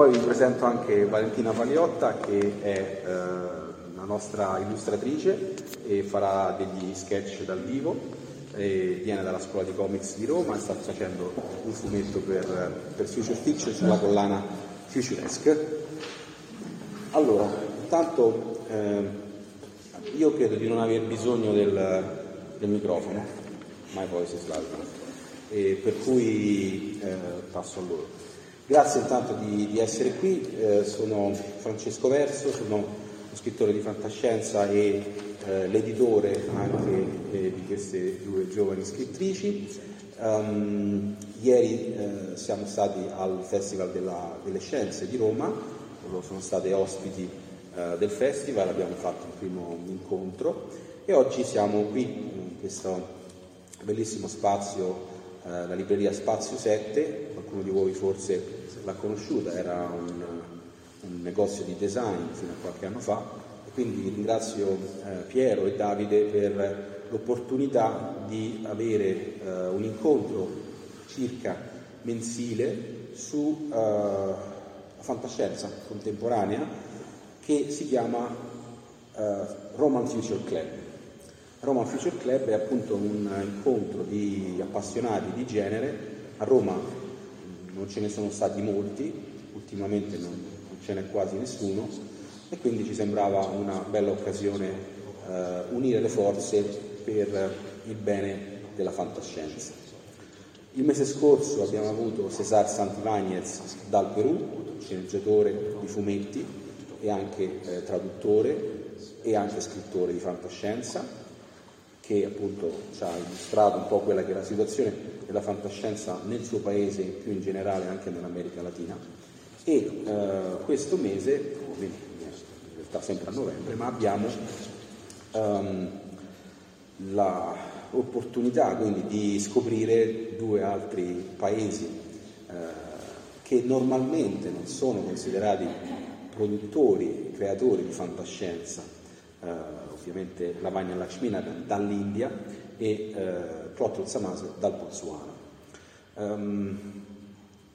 Poi vi presento anche Valentina Paliotta che è eh, la nostra illustratrice e farà degli sketch dal vivo. Viene dalla scuola di comics di Roma e sta facendo un fumetto per, per Future Fiction sulla collana Futuresque. Allora, intanto eh, io credo di non aver bisogno del, del microfono, my voice is e per cui eh, passo a loro. Grazie intanto di, di essere qui, eh, sono Francesco Verso, sono uno scrittore di fantascienza e eh, l'editore anche eh, di queste due giovani scrittrici. Um, ieri eh, siamo stati al Festival della- delle Scienze di Roma, sono state ospiti eh, del festival, abbiamo fatto il primo incontro e oggi siamo qui in questo bellissimo spazio, eh, la libreria Spazio 7, qualcuno di voi forse l'ha conosciuta, era un, un negozio di design fino a qualche anno fa e quindi ringrazio eh, Piero e Davide per l'opportunità di avere eh, un incontro circa mensile su eh, fantascienza contemporanea che si chiama eh, Roman Future Club. Roman Future Club è appunto un incontro di appassionati di genere. A Roma non ce ne sono stati molti, ultimamente non, non ce n'è quasi nessuno e quindi ci sembrava una bella occasione eh, unire le forze per il bene della fantascienza. Il mese scorso abbiamo avuto Cesar Santibáñez dal Perù, sceneggiatore di fumetti e anche eh, traduttore e anche scrittore di fantascienza, che appunto ci ha illustrato un po' quella che è la situazione della fantascienza nel suo paese e più in generale anche nell'America Latina. E eh, questo mese, in realtà sempre a novembre, ma abbiamo um, l'opportunità quindi di scoprire due altri paesi eh, che normalmente non sono considerati produttori, creatori di fantascienza, eh, ovviamente Lavagna Lakshmina dall'India e eh, Clotto Samase dal Botswana. Um,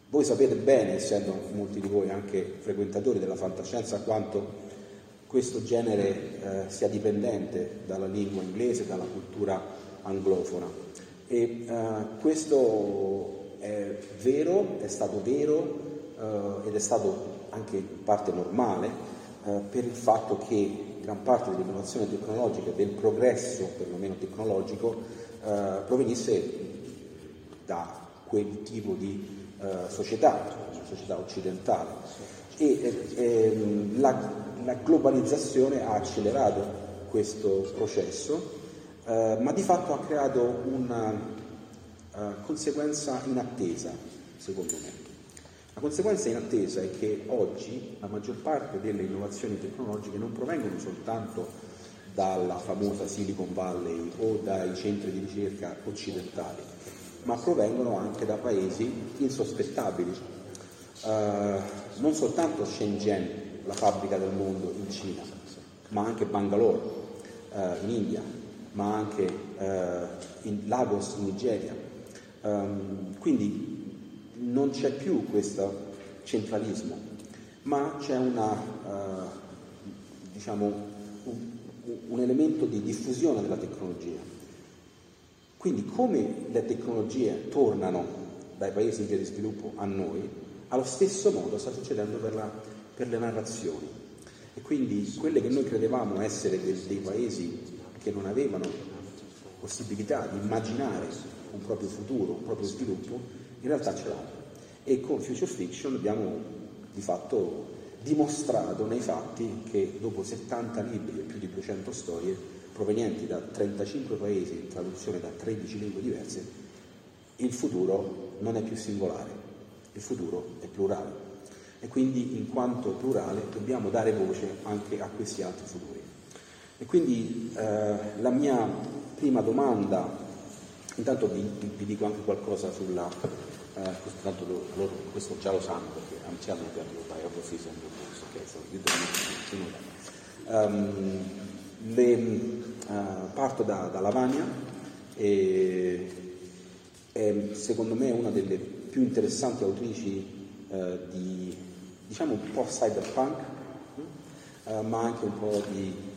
voi sapete bene, essendo molti di voi anche frequentatori della fantascienza, quanto questo genere eh, sia dipendente dalla lingua inglese, dalla cultura anglofona. E eh, questo è vero, è stato vero eh, ed è stato anche in parte normale eh, per il fatto che gran parte dell'innovazione tecnologica, del progresso perlomeno tecnologico, eh, provenisse da quel tipo di eh, società, una società occidentale. E ehm, la, la, globalizzazione ha accelerato questo processo, eh, ma di fatto ha creato una uh, conseguenza inattesa, secondo me. La conseguenza inattesa è che oggi la maggior parte delle innovazioni tecnologiche non provengono soltanto dalla famosa Silicon Valley o dai centri di ricerca occidentali, ma provengono anche da paesi insospettabili. Uh, non soltanto Shenzhen, la fabbrica del mondo in Cina, ma anche Bangalore uh, in India, ma anche uh, in Lagos in Nigeria. Um, quindi non c'è più questo centralismo, ma c'è una, diciamo, un, elemento di diffusione della tecnologia quindi come le tecnologie tornano dai paesi in via di sviluppo a noi, allo stesso modo sta succedendo per, la, per le narrazioni. E quindi quelle che noi credevamo essere dei, dei paesi che non avevano possibilità di immaginare un proprio futuro, un proprio sviluppo, in realtà ce l'hanno. E con Future Fiction abbiamo di fatto dimostrato nei fatti che dopo 70 libri e più di 200 storie provenienti da 35 paesi in traduzione da 13 lingue diverse, il futuro non è più singolare, il futuro è plurale. E quindi in quanto plurale dobbiamo dare voce anche a questi altri futuri. E quindi eh, la mia prima domanda, intanto vi, vi dico anche qualcosa sulla, tanto lo, lo, questo già lo sanno perché anziano per lo biographies and books, okay, so you don't need to know um, le, uh, parto da, da Lavagna e è secondo me una delle più interessanti autrici uh, di diciamo un po' cyberpunk uh, ma anche un po' di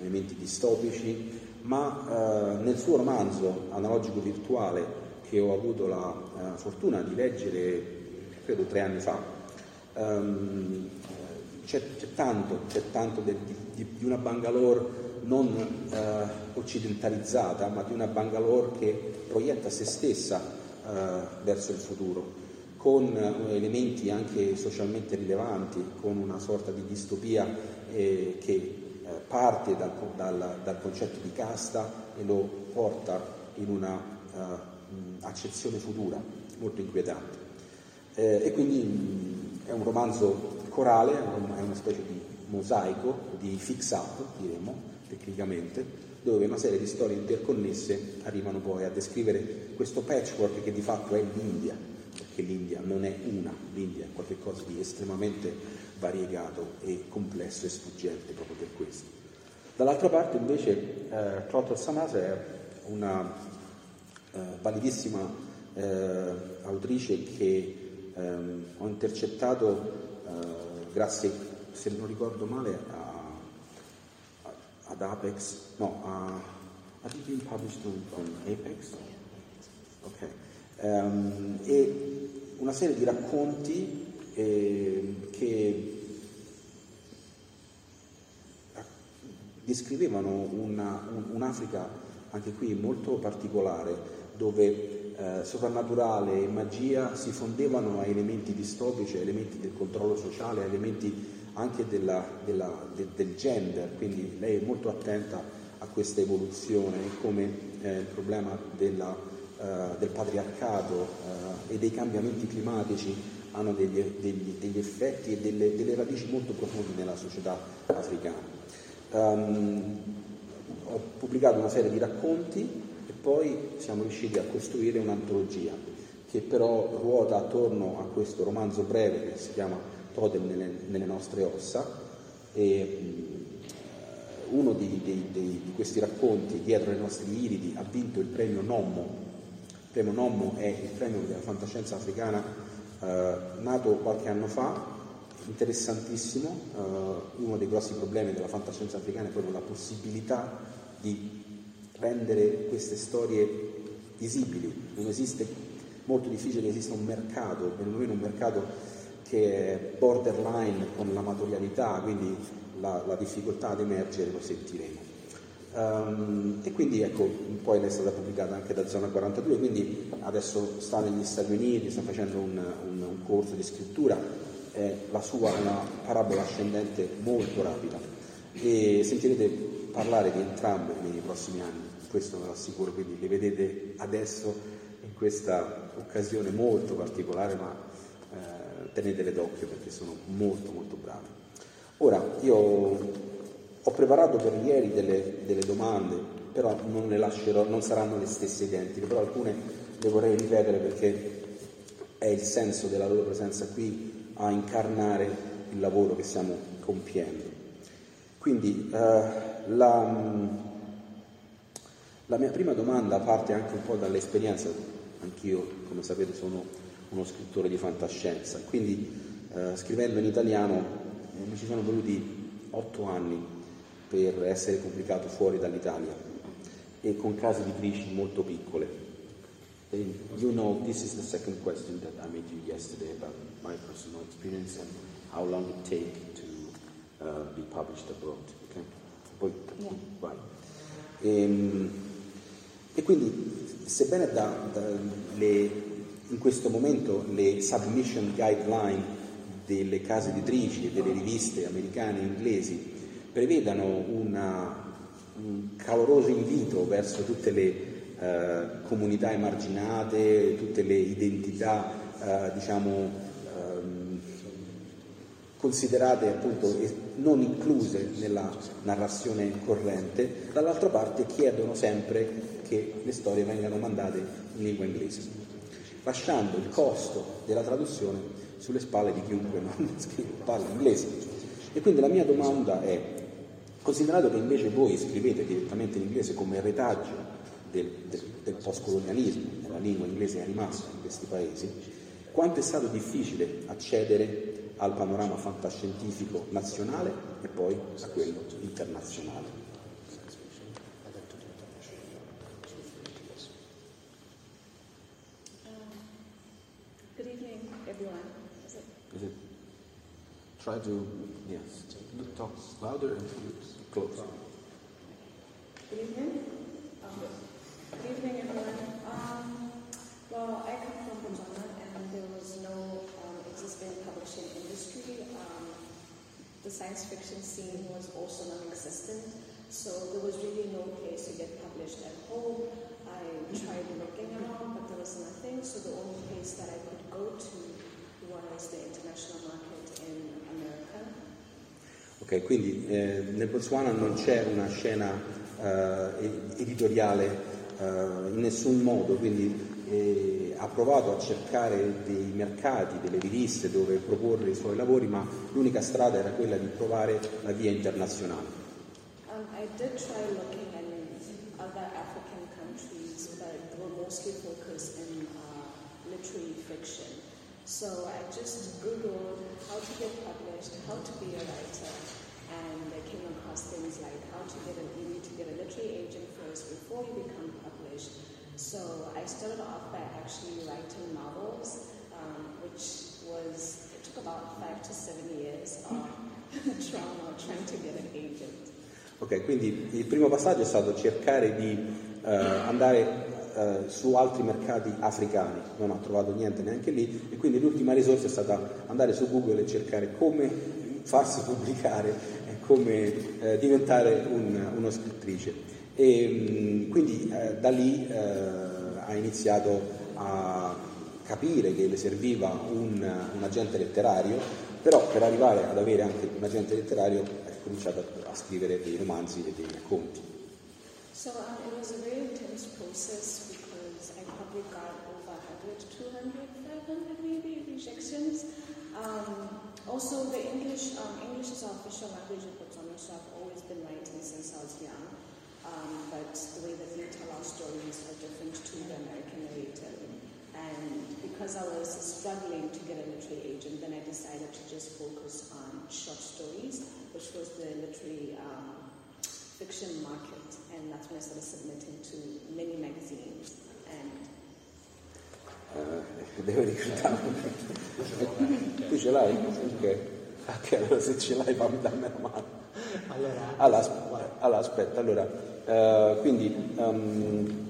elementi distopici ma nel suo romanzo analogico virtuale che ho avuto la fortuna di leggere credo tre anni fa. Um, c'è, c'è, tanto, c'è tanto del, di, di, una Bangalore non eh, occidentalizzata, ma di una Bangalore che proietta se stessa eh, verso il futuro, con eh, elementi anche socialmente rilevanti, con una sorta di distopia eh, che eh, parte dal, dal, dal, concetto di casta e lo porta in una uh, accezione futura molto inquietante. Eh, e quindi mh, è un romanzo corale, è una specie di mosaico, di fix-up, diremmo, tecnicamente, dove una serie di storie interconnesse arrivano poi a descrivere questo patchwork che di fatto è l'India, perché l'India non è una, l'India è qualcosa di estremamente variegato e complesso e sfuggente proprio per questo. Dall'altra parte invece eh, Trotter Samasa è una validissima eh, autrice che ehm, ho intercettato eh, grazie, se non ricordo male, a ad Apex, no, uh, have you been published on, on Apex? Ok. Um, e una serie di racconti eh, che descrivevano una, un, un'Africa anche qui molto particolare, dove eh, soprannaturale e magia si fondevano a elementi distopici, a elementi del controllo sociale, a elementi anche della, della, de, del gender, quindi lei è molto attenta a questa evoluzione e come eh, il problema della eh, del patriarcato eh, e dei cambiamenti climatici hanno degli, degli, degli effetti e delle, delle, radici molto profonde nella società africana. Um, ho pubblicato una serie di racconti e poi siamo riusciti a costruire un'antologia che però ruota attorno a questo romanzo breve che si chiama Totem nelle, nelle nostre ossa e uno di, di, di, di, questi racconti, dietro le nostre iridi, ha vinto il premio Nommo. Il premio Nommo è il premio della fantascienza africana eh, nato qualche anno fa, interessantissimo. Eh, uno dei grossi problemi della fantascienza africana è proprio la possibilità di rendere queste storie visibili. Non esiste, molto difficile che esista un mercato, perlomeno un mercato che è borderline con l'amatorialità, quindi la, la difficoltà ad emergere lo sentiremo. Um, e quindi ecco, poi è stata pubblicata anche da Zona 42, quindi adesso sta negli Stati Uniti, sta facendo un, un, un corso di scrittura, eh, la sua è una parabola ascendente molto rapida e sentirete parlare di entrambe nei prossimi anni, questo ve lo assicuro, quindi le vedete adesso in questa occasione molto particolare, ma eh, tenetele d'occhio perché sono molto molto bravi. Ora, io ho preparato per ieri delle, delle domande, però non le lascerò, non saranno le stesse identiche, però alcune le vorrei ripetere perché è il senso della loro presenza qui a incarnare il lavoro che stiamo compiendo. Quindi eh, la, la mia prima domanda parte anche un po' dall'esperienza, anch'io come sapete sono uno scrittore di fantascienza, quindi eh, scrivendo in italiano mi ci sono voluti otto anni per essere pubblicato fuori dall'Italia e con case editrici molto piccole. And you know, this is the second question that I made you yesterday about my personal experience and how long it take to uh, be published abroad. Okay? Poi, yeah. vai. Ehm, e, quindi, sebbene da, da le, in questo momento le submission guideline delle case editrici e delle riviste americane e inglesi prevedano una, un caloroso invito verso tutte le eh, comunità emarginate, tutte le identità eh, diciamo, considerate appunto non incluse nella narrazione corrente, dall'altra parte chiedono sempre che le storie vengano mandate in lingua inglese, lasciando il costo della traduzione sulle spalle di chiunque non parla inglese. E quindi la mia domanda è, considerato che invece voi scrivete direttamente in inglese come retaggio del, del, del postcolonialismo, la lingua inglese è rimasta in questi paesi, quanto è stato difficile accedere al panorama fantascientifico nazionale e poi a quello internazionale? Try to, yes, talk louder and close. Good evening. Um, good evening, everyone. Um, well, I come from Botswana, and there was no existing publishing industry. Um, the science fiction scene was also non-existent, so there was really no place to get published at home. I tried looking around, but there was nothing, so the only place that I could go to was the international market in America. Okay, quindi eh, nel Botswana non c'è una scena eh, editoriale eh, in nessun modo, quindi eh, ha provato a cercare dei mercati, delle riviste dove proporre i suoi lavori, ma l'unica strada era quella di provare la via internazionale. Um, I did try looking in other African countries, but were mostly focused in uh, literary fiction. So I just Googled how to get published, how to be a writer. and I came across things like how to get an you need to get a literary agent first before you become published. So I started off by actually writing novels, um, which was it took about five to seven years of trauma trying to get an agent. Ok, quindi il primo passaggio è stato cercare di uh, andare uh, su altri mercati africani, non ho trovato niente neanche lì e quindi l'ultima risorsa è stata andare su Google e cercare come farsi pubblicare come eh, diventare un, uno scrittrice. E, quindi eh, da lì eh, ha iniziato a capire che le serviva un, un agente letterario, però per arrivare ad avere anche un agente letterario ha cominciato a, a scrivere dei romanzi e dei racconti. So um, it was a very intense process because I probably got over 100, 200, 500 maybe rejections. Um, also, the English, um, English is our official language in Botswana, so I've always been writing since I was young. Um, but the way that we tell our stories are different to the American narrative. And because I was struggling to get a literary agent, then I decided to just focus on short stories, which was the literary um, fiction market. And that's when I started submitting to many magazines. And Eh, devo ricordarmi. tu ce l'hai? Ok. Ok, allora se ce l'hai fammi dammi una mano. Allora, Allora, asp- allora, aspetta, allora, eh, quindi, ehm,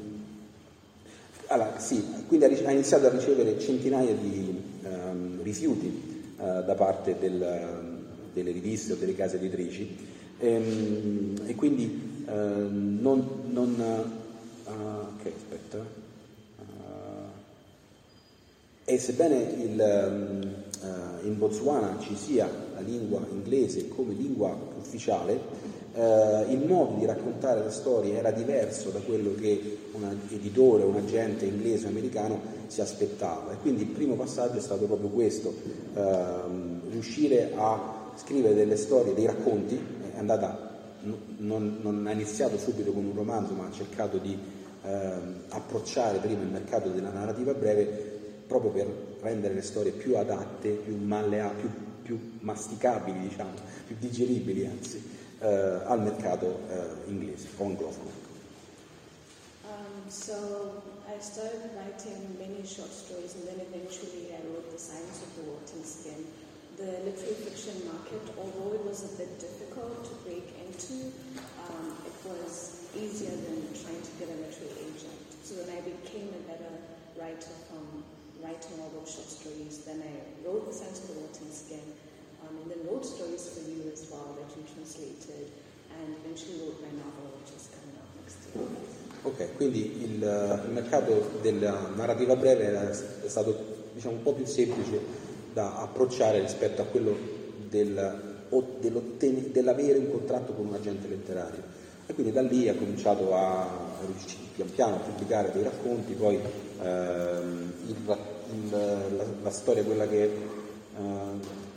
allora, sì, quindi ha, iniziato a ricevere centinaia di ehm, rifiuti eh, da parte del- delle riviste o delle case editrici ehm, e quindi ehm, non, non, eh, ok, aspetta, eh, e sebbene il, eh, in Botswana ci sia la lingua inglese come lingua ufficiale, eh, il modo di raccontare le storie era diverso da quello che un editore, un agente inglese o americano si aspettava. E quindi il primo passaggio è stato proprio questo, ehm, riuscire a scrivere delle storie, dei racconti, è andata, non, non ha iniziato subito con un romanzo, ma ha cercato di ehm, approcciare prima il mercato della narrativa breve proprio per rendere le storie più adatte, più mallea, più, più masticabili, diciamo, più digeribili anzi, eh, al mercato eh, inglese o anglofono. um, so I started writing many short stories, and then eventually I wrote The Science of the Walking Skin. The literary fiction market, although it was a bit difficult to break into, um, it was easier than trying to get a literary agent. So when I became a better writer from writing all those short stories, then I wrote The Science of the Walking Skin, um, and then wrote stories for you as well that you translated, and eventually wrote my novel, which is coming out next year. Ok, quindi il, mercato della narrativa breve è stato diciamo, un po' più semplice da approcciare rispetto a quello del, dell'avere un contratto con un agente letterario. E quindi da lì ha cominciato a pian piano a pubblicare dei racconti, poi ehm, il il- la, la storia, quella che eh,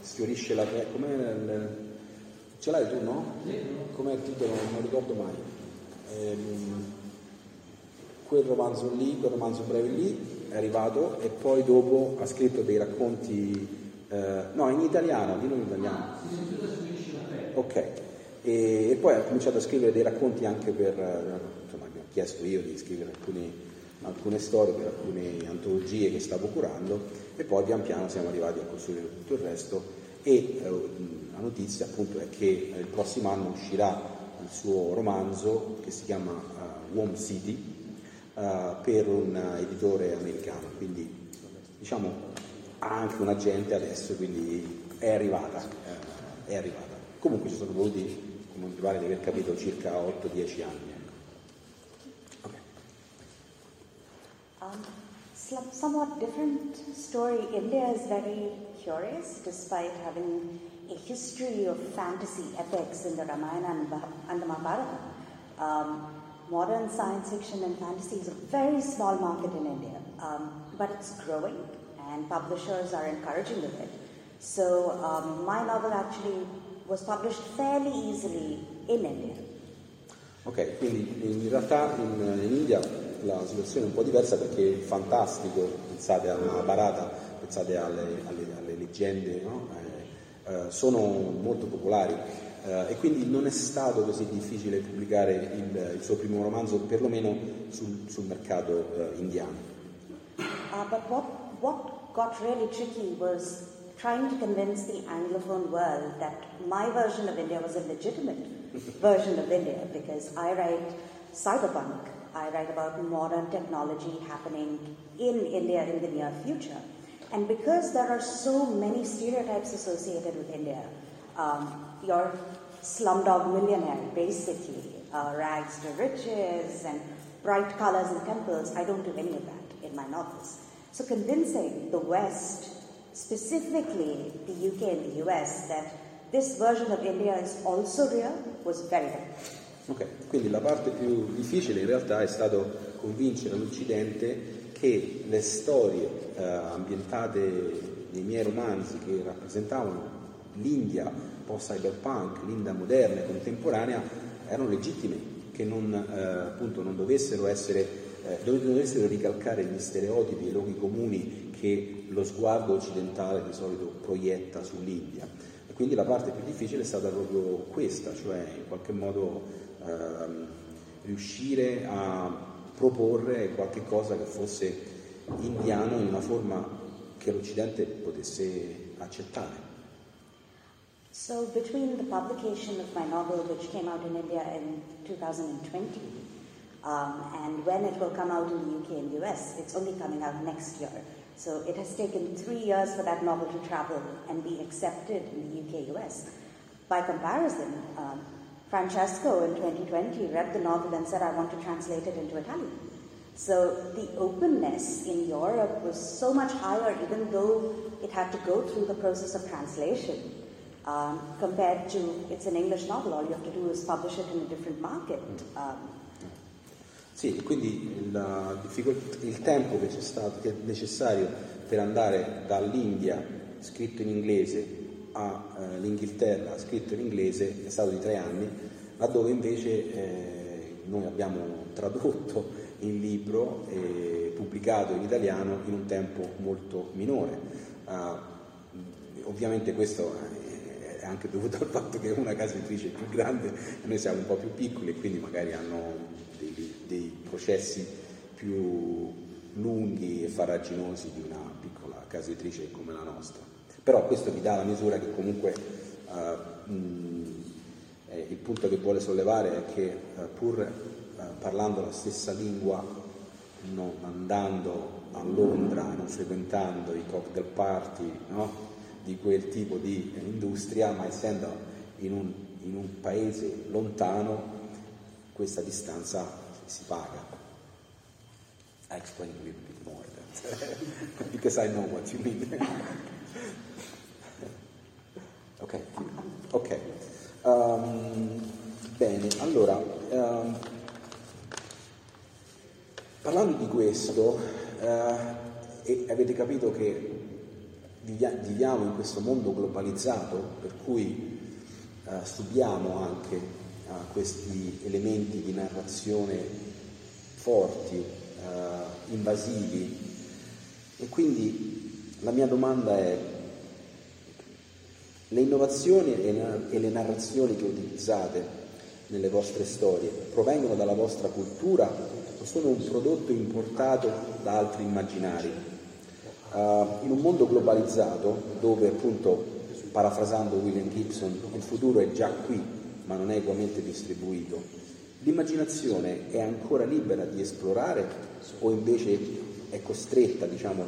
sfiorisce la... Com'è il, ce l'hai tu, no? Com'è il titolo? Non lo ricordo mai. Ehm, quel romanzo lì, quel romanzo breve lì è arrivato e poi dopo ha scritto dei racconti, eh, no in italiano, dillo in italiano. Ok, e, e poi ha cominciato a scrivere dei racconti anche per, eh, insomma mi ho chiesto io di scrivere alcuni- alcune storie per alcune antologie che stavo curando e poi pian piano siamo arrivati a costruire tutto il resto e eh, la notizia appunto è che il prossimo anno uscirà il suo romanzo che si chiama eh, Womb City eh, per un editore americano, quindi diciamo ha anche un agente adesso, quindi è arrivata, eh, è arrivata. Comunque ci sono voluti, come mi pare di aver capito, circa 8-10 anni. Um, somewhat different story. India is very curious, despite having a history of fantasy epics in the Ramayana and, Bah- and the Mahabharata. Um, modern science fiction and fantasy is a very small market in India, um, but it's growing, and publishers are encouraging it. So um, my novel actually was published fairly easily in India. Ok, quindi in realtà in, in India la situazione è un po' diversa perché il fantastico, pensate alla Mahabharata, pensate alle, alle- alle leggende, no? Eh, eh, sono molto popolari eh, e quindi non è stato così difficile pubblicare il, il suo primo romanzo, perlomeno sul, sul mercato eh, indiano. Uh, but what, what got really tricky was trying to convince the Anglophone world that my version of India was a legitimate version of India because I write cyberpunk. I write about modern technology happening in India in the near future. And because there are so many stereotypes associated with India, um, your slumdog millionaire, basically, uh, rags to riches and bright colors and temples, I don't do any of that. in my novels. So convincing the West, specifically the UK and the US, that this version of India is also real was very difficult. Ok, quindi la parte più difficile in realtà è stato convincere l'Occidente che le storie eh, ambientate nei miei romanzi che rappresentavano l'India post-cyberpunk, l'India moderna e contemporanea, erano legittime, che non, eh, appunto, non dovessero, essere, eh, dovessero ricalcare gli stereotipi e i luoghi comuni che lo sguardo occidentale di solito proietta sull'India. E quindi la parte più difficile è stata proprio questa, cioè in qualche modo ehm, riuscire a proporre qualche cosa che fosse indiano in una forma che l'Occidente potesse accettare. So between the publication of my novel, which came out in India in 2020, um, and when it will come out in the UK and US, it's only coming out next year. So it has taken three years for that novel to travel and be accepted in the UK US. By comparison, um, Francesco in 2020 read the novel and said, I want to translate it into Italian. So the openness in Europe was so much higher, even though it had to go through the process of translation, um, compared to it's an English novel, all you have to do is publish it in a different market. Um, Sì, quindi il, il tempo che, stato, che, è necessario per andare dall'India scritto in inglese all'Inghilterra eh, scritto in inglese è stato di tre anni, laddove invece eh, noi abbiamo tradotto il libro e pubblicato in italiano in un tempo molto minore. Uh, ovviamente questo è anche dovuto al fatto che è una casa editrice più grande e noi siamo un po' più piccoli e quindi magari hanno dei, dei processi più lunghi e farraginosi di una piccola casa editrice come la nostra. Però questo vi dà la misura che comunque uh, mh, eh, il punto che vuole sollevare è che uh, pur eh, parlando la stessa lingua, non andando a Londra, non frequentando i cocktail party no? di quel tipo di industria, ma essendo in un, in un paese lontano, questa distanza si paga. I explain a little bit more that, because I know what you mean. Ok, ok. Um, bene, allora. Um, Parlando di questo, eh, avete capito che viviamo in questo mondo globalizzato, per cui eh, studiamo anche eh, questi elementi di narrazione forti, invasivi, e quindi la mia domanda è, le innovazioni e le narrazioni che utilizzate nelle vostre storie provengono dalla vostra cultura sono un prodotto importato da altri immaginari. Uh, in un mondo globalizzato, dove appunto, parafrasando William Gibson, il futuro è già qui, ma non è ugualmente distribuito, l'immaginazione è ancora libera di esplorare o invece è costretta, diciamo,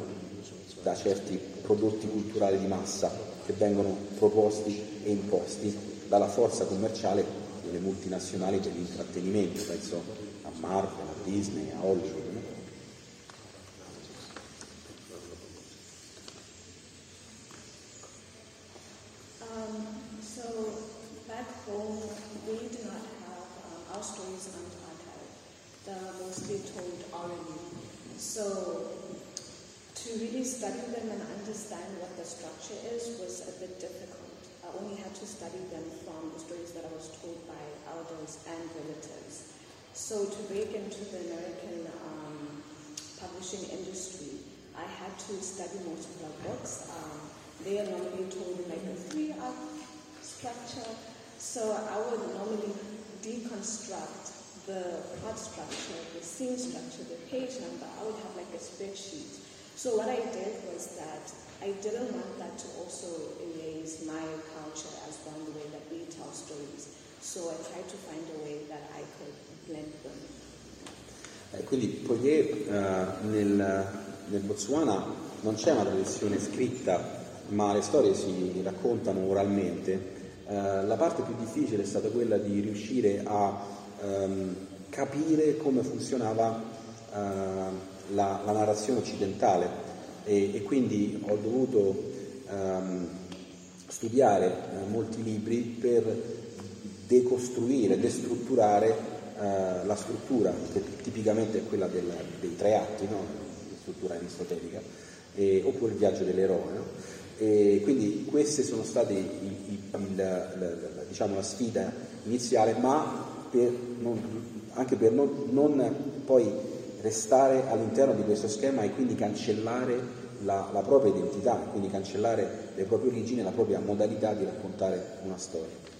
da certi prodotti culturali di massa che vengono proposti e imposti dalla forza commerciale delle multinazionali dell'intrattenimento, penso a Marvel, Disney, a Hollywood. Understand what the structure is was a bit difficult. I only had to study them from the stories that I was told by elders and relatives. So to break into the American um, publishing industry, I had to study most of their books. Um, they are normally told in like a three-act structure. So I would normally deconstruct the plot structure, the scene structure, the page number. I would have like a spreadsheet. So what I did was that I didn't want that to also erase my culture as the way that we tell stories. So I tried to find a way that I could eh, quindi poiché eh, nel, nel Botswana non c'è una tradizione scritta, ma le storie si raccontano oralmente, eh, la parte più difficile è stata quella di riuscire a ehm, capire come funzionava eh, la, la narrazione occidentale e, e, quindi ho dovuto ehm, studiare eh, molti libri per decostruire, destrutturare eh, la struttura, che tipicamente è quella del, dei tre atti, no? la struttura aristotelica, e, oppure il viaggio dell'eroe. No? E quindi queste sono state i, i, il, la, la, diciamo, la, sfida iniziale, ma per non, anche per non, non, poi restare all'interno di questo schema e quindi cancellare la, la propria identità, quindi cancellare le proprie origini e la propria modalità di raccontare una storia.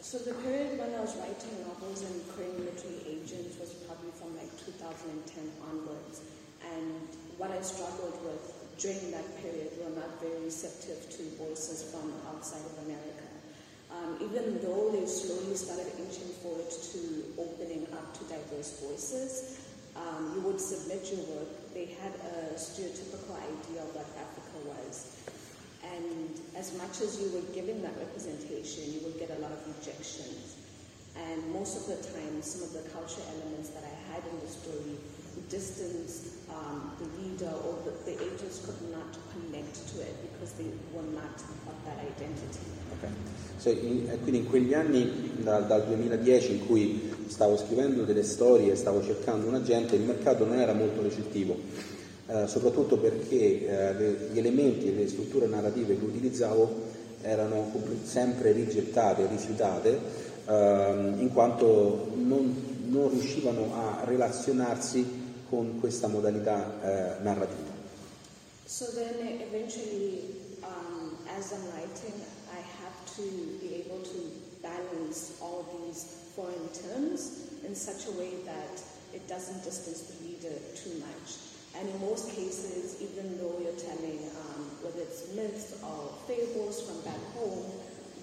So the period when I was writing novels and Korean military agents was probably from like 2010 onwards. And what I struggled with during that period were not very receptive to voices from outside of America. Um, even though they slowly started inching forward to opening up to diverse voices, um, you would submit your work, they had a stereotypical idea of what Africa was. And as much as you were given that representation, you would get a lot of rejections. And most of the time, some of the cultural elements that I had in the story distanced um, the reader or the, the, agents could not connect to it because they were not of that identity. Okay. So in, eh, quindi in quegli anni, da, dal 2010 in cui stavo scrivendo delle storie, stavo cercando un agente, il mercato non era molto recettivo, eh, soprattutto perché eh, le, gli elementi e le strutture narrative che utilizzavo erano sempre rigettate, rifiutate, eh, in quanto non, non riuscivano a relazionarsi con questa modalità eh, narrativa. So then eventually, um, as I'm writing, I have to be able to balance all these foreign terms in such a way that it doesn't distance the reader too much. And in most cases, even though you're telling, um, whether it's myths or fables from back home,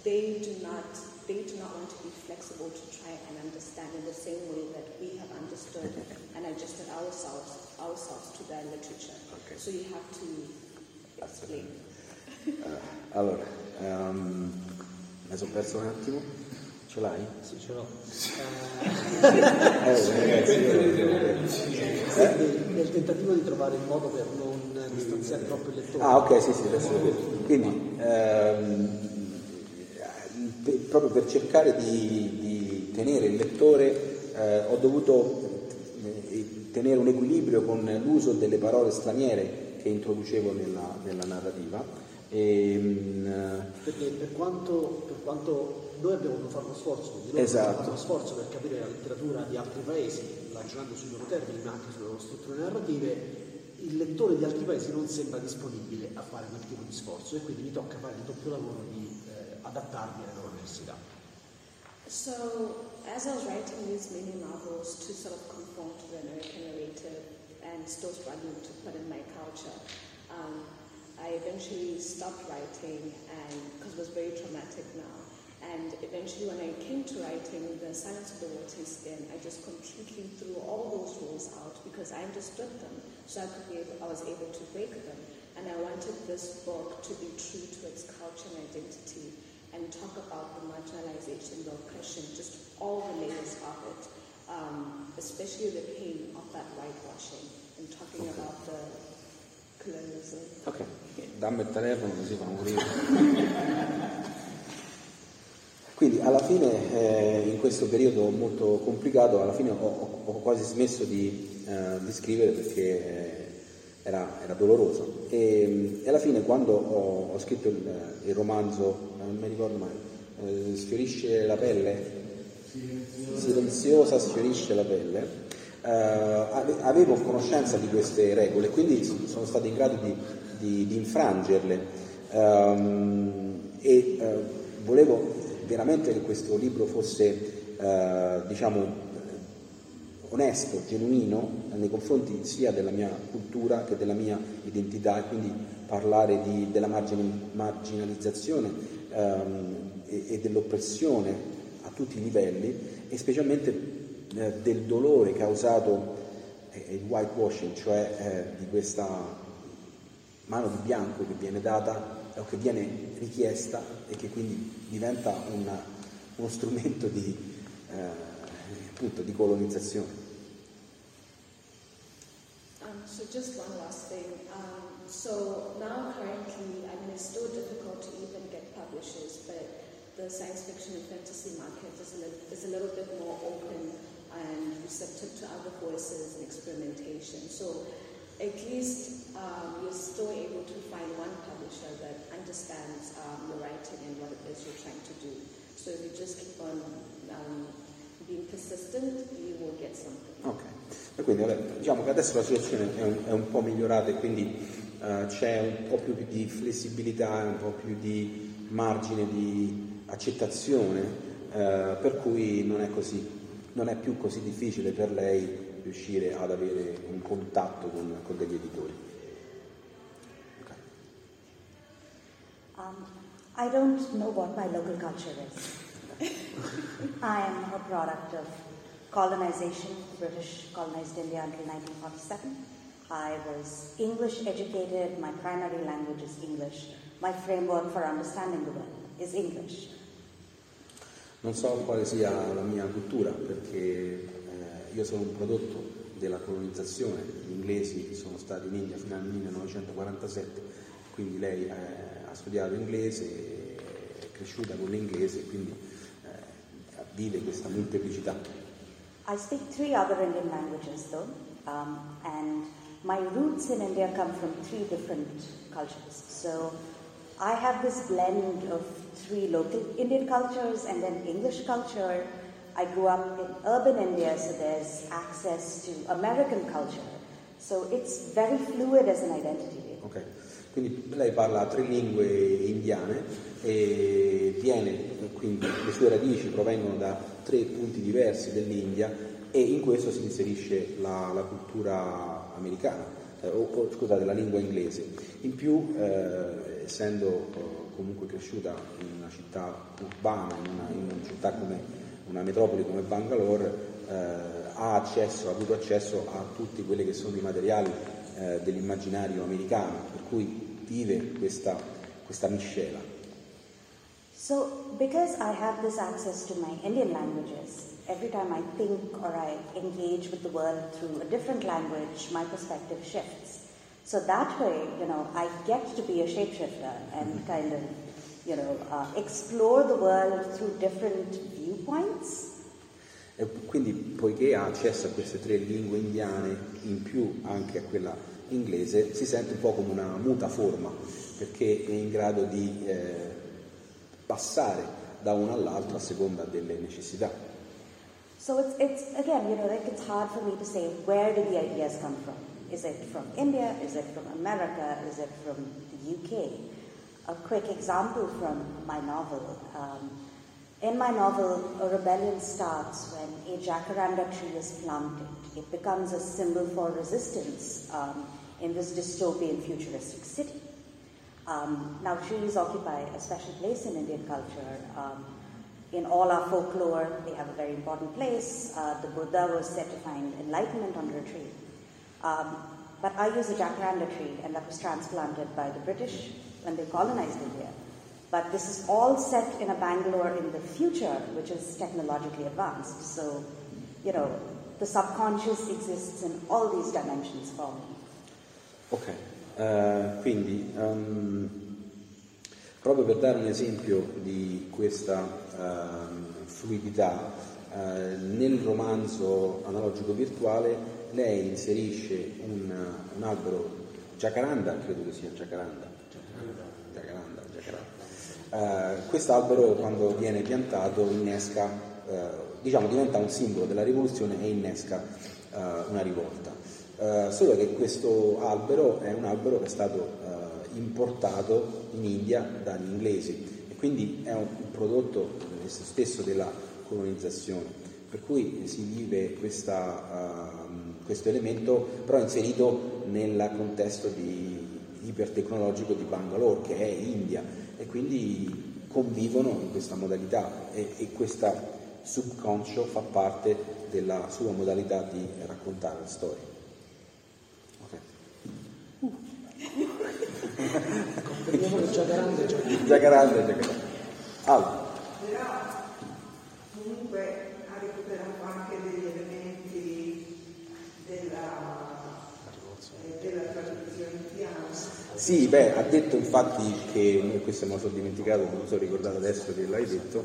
they do not they do not want to be flexible to try and understand in the same way that we have understood and adjusted ourselves ourselves to their literature. Okay. So you have to explain. Uh, allora, um, mi sono perso un attimo. Ce l'hai? Sì, ce l'ho. eh, nel tentativo di trovare il modo per non distanziare troppo il lettore. Ah, ok, sì, sì, adesso lo vedo. Quindi, ehm, proprio per cercare di, di tenere il lettore eh, ho dovuto eh, tenere un equilibrio con l'uso delle parole straniere che introducevo nella, nella narrativa. E, mh, Perché per quanto, per quanto, noi abbiamo dovuto fare uno sforzo, esatto. fare uno sforzo per capire la letteratura di altri paesi, ragionando sui loro termini ma anche sulle loro strutture narrative, il lettore di altri paesi non sembra disponibile a fare quel tipo di sforzo e quindi mi tocca fare il doppio lavoro di eh, adattarmi alle necessità. So, as I was writing these mini novels to sort of conform to the American narrative and still struggling to put in my culture, um, I eventually stopped writing and because it was very traumatic now. And eventually, when I came to writing The Silence of the Watery Skin, I just completely threw all those rules out because I understood them, so I could be able, I was able to break them. And I wanted this book to be true to its culture and identity and talk about the marginalization, the oppression, just all the layers of it, um, especially the pain of that whitewashing and talking okay. about the colonialism. Ok, dammi il telefono così fa morire. Quindi alla fine, eh, in questo periodo molto complicato, alla fine ho, ho, ho quasi smesso di, eh, di scrivere perché eh, era, era, doloroso. E, e, alla fine quando ho, ho scritto il, il romanzo non mi ricordo mai, eh, sfiorisce la pelle, silenziosa sfiorisce la pelle, eh, avevo conoscenza di queste regole, quindi sono stato in grado di, di, di infrangerle. Um, e uh, volevo veramente che questo libro fosse, uh, diciamo, onesto, genuino nei confronti sia della mia cultura che della mia identità e quindi parlare di, della marginalizzazione ehm, e, e, dell'oppressione a tutti i livelli e specialmente eh, del dolore causato eh, il whitewashing, cioè eh, di questa mano di bianco che viene data o che viene richiesta e che quindi diventa una, uno strumento di, eh, appunto, di colonizzazione. Um, so just one last thing. Um, so now currently, I mean, it's still difficult to even get publishers, but the science fiction and fantasy market is a, li- is a little bit more open and receptive to other voices and experimentation. So at least um, you're still able to find one publisher that understands um, your writing and what it is you're trying to do. So if you just keep on um, being persistent, you will get something. Ok, e quindi diciamo che adesso la situazione è un, è un po' migliorata e quindi uh, c'è un po' più di flessibilità, un po' più di margine di accettazione, uh, per cui non è, così, non è più così difficile per lei riuscire ad avere un contatto con, con degli editori. Okay. Um, I don't know what my local culture is. I am a product of colonization. British colonized India until 1947. I was English educated. My primary language is English. My framework for understanding the world is English. Non so quale sia la mia cultura perché eh, io sono un prodotto della colonizzazione, gli inglesi sono stati in India fino al 1947, quindi lei eh, ha studiato inglese, è cresciuta con l'inglese, quindi eh, vive questa molteplicità. I speak three other Indian languages though, um, and my roots in India come from three different cultures. So I have this blend of three local Indian cultures and then English culture. I grew up in urban India, so there's access to American culture. So it's very fluid as an identity. Ok, quindi lei parla tre lingue indiane e viene, quindi le sue radici provengono da tre punti diversi dell'India e in questo si inserisce la, la cultura americana, eh, o, o, scusate, la lingua inglese. In più, eh, essendo eh, comunque cresciuta in una città urbana, in una, in una città come una metropoli come Bangalore, eh, ha accesso, ha avuto accesso a tutti quelli che sono i materiali eh, dell'immaginario americano, per cui vive questa, questa miscela. So, because I have this access to my Indian languages, every time I think or I engage with the world through a different language, my perspective shifts. So that way, you know, I get to be a shapeshifter and kind of, you know, uh, explore the world through different viewpoints. E quindi, poiché ha accesso a queste tre lingue indiane, in più anche a quella inglese, si sente un po' come una muta forma, perché è in grado di eh, passare da una all'altra a seconda delle necessità. So it's, it's again, you know, like it's hard for me to say where do the ideas come from. Is it from India? Is it from America? Is it from the UK? A quick example from my novel. Um, in my novel, a rebellion starts when a jacaranda tree is planted. It becomes a symbol for resistance um, in this dystopian futuristic city. Um, now, trees occupy a special place in Indian culture. Um, in all our folklore, they have a very important place. Uh, the Buddha was said to find enlightenment under a tree. Um, but I use a jacaranda tree, and that was transplanted by the British when they colonized India. But this is all set in a Bangalore in the future, which is technologically advanced. So, you know, the subconscious exists in all these dimensions for me. Ok, uh, quindi um, proprio per dare un esempio di questa fluidità, uh, nel romanzo analogico virtuale lei inserisce un, un albero jacaranda, credo che sia jacaranda, jacaranda, jacaranda. Uh, quest'albero quando viene piantato innesca, uh, diciamo diventa un simbolo della rivoluzione e innesca uh, una rivolta. solo che questo albero è un albero che è stato importato in India dagli inglesi quindi è un, prodotto stesso della colonizzazione, per cui si vive questa questo elemento però inserito nel contesto di, ipertecnologico di Bangalore che è India e quindi convivono in questa modalità e, e questo subconscio fa parte della sua modalità di raccontare la storia. Uh. già grande, già grande. Già grande, già grande. Allora. Sì, beh, ha detto infatti che, questo me lo sono dimenticato, non mi sono ricordato adesso che l'hai detto,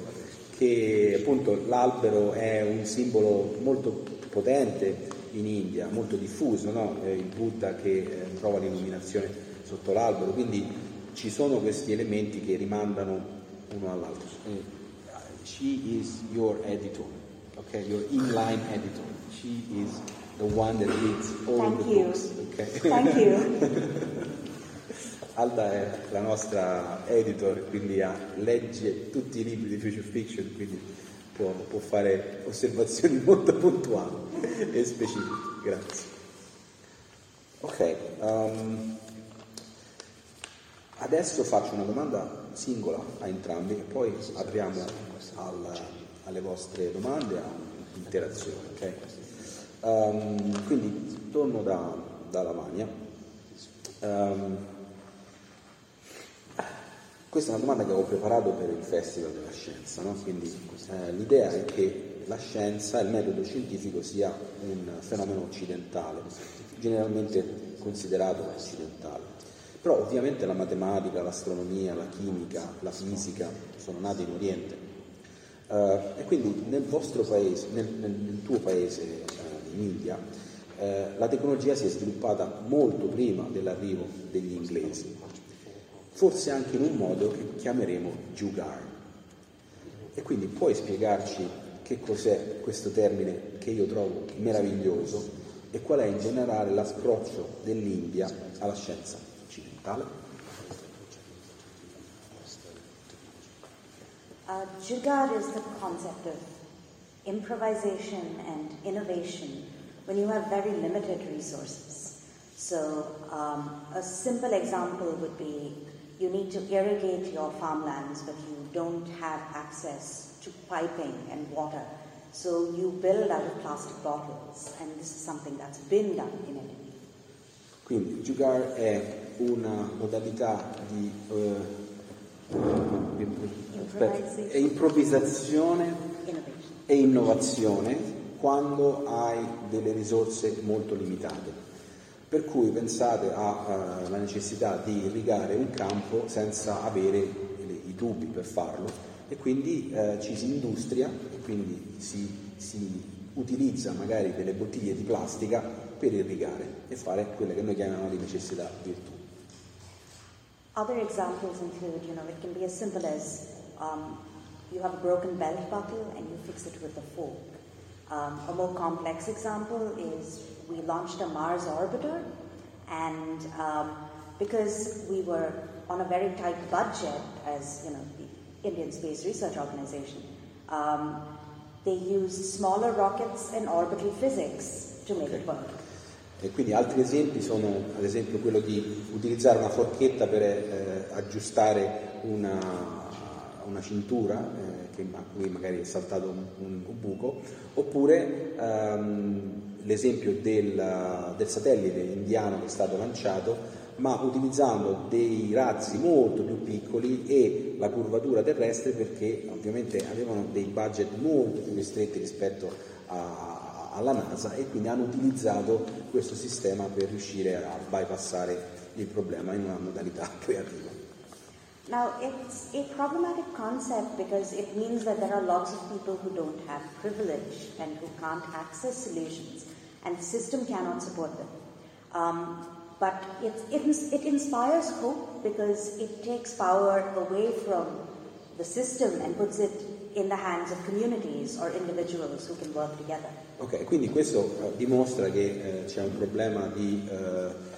che appunto l'albero è un simbolo molto potente in India, molto diffuso, no? il Buddha che eh, trova l'illuminazione sotto l'albero, quindi ci sono questi elementi che rimandano uno all'altro. Eh, she is your editor, okay, your inline editor. She is the one that reads all Thank the you. books. Okay? Thank you. Alda è la nostra editor, quindi ha, legge tutti i libri di future fiction, quindi può, può fare osservazioni molto puntuali e specifiche. Grazie. Ok, um, adesso faccio una domanda singola a entrambi e poi apriamo al, alle vostre domande, a un'interazione. Okay? Um, quindi torno da, da Lavagna. Um, questa è una domanda che avevo preparato per il Festival della Scienza, no? quindi eh, l'idea è che la scienza, il metodo scientifico sia un fenomeno occidentale, generalmente considerato occidentale. Però ovviamente la matematica, l'astronomia, la chimica, la fisica sono nate in Oriente. Uh, e quindi nel vostro paese, nel, nel, tuo paese uh, in India, uh, la tecnologia si è sviluppata molto prima dell'arrivo degli inglesi forse anche in un modo che chiameremo Jugar. E quindi puoi spiegarci che cos'è questo termine che io trovo meraviglioso e qual è in generale l'approccio dell'India alla scienza occidentale? Uh, Jugaad is the concept of improvisation and innovation when you have very limited resources. So, um, a simple example would be you need to irrigate your farmlands, but you don't have access to piping and water. So you build out of plastic bottles, and this is something that's been done in Italy. Quindi Jugar è una modalità di uh, aspetta, improvvisazione e innovazione quando hai delle risorse molto limitate. Per cui pensate alla uh, necessità di irrigare un campo senza avere i tubi per farlo e quindi uh, ci si industria e quindi si, si, utilizza magari delle bottiglie di plastica per irrigare e fare quelle che noi chiamiamo di necessità virtù. Other examples include, you know, it can be as simple as um, you have a broken belt buckle and you fix it with a fork. Um, a more complex example is we launched a Mars orbiter, and um, because we were on a very tight budget, as you know, the Indian Space Research Organization, um, they used smaller rockets and orbital physics to make okay. it work. E quindi altri esempi sono ad esempio quello di utilizzare una forchetta per eh, aggiustare una, una cintura eh, che, a cui magari è saltato un, un, un buco, oppure ehm, l'esempio del, del, satellite indiano che è stato lanciato, ma utilizzando dei razzi molto più piccoli e la curvatura terrestre perché ovviamente avevano dei budget molto più ristretti rispetto a, alla NASA e quindi hanno utilizzato questo sistema per riuscire a bypassare il problema in una modalità creativa. Now, it's a problematic concept because it means that there are lots of people who don't have privilege and who can't access solutions. and the system cannot support them. Um, but it, it, it inspires hope because it takes power away from the system and puts it in the hands of communities or individuals who can work together. Ok, quindi questo uh, dimostra che uh, c'è un problema di uh,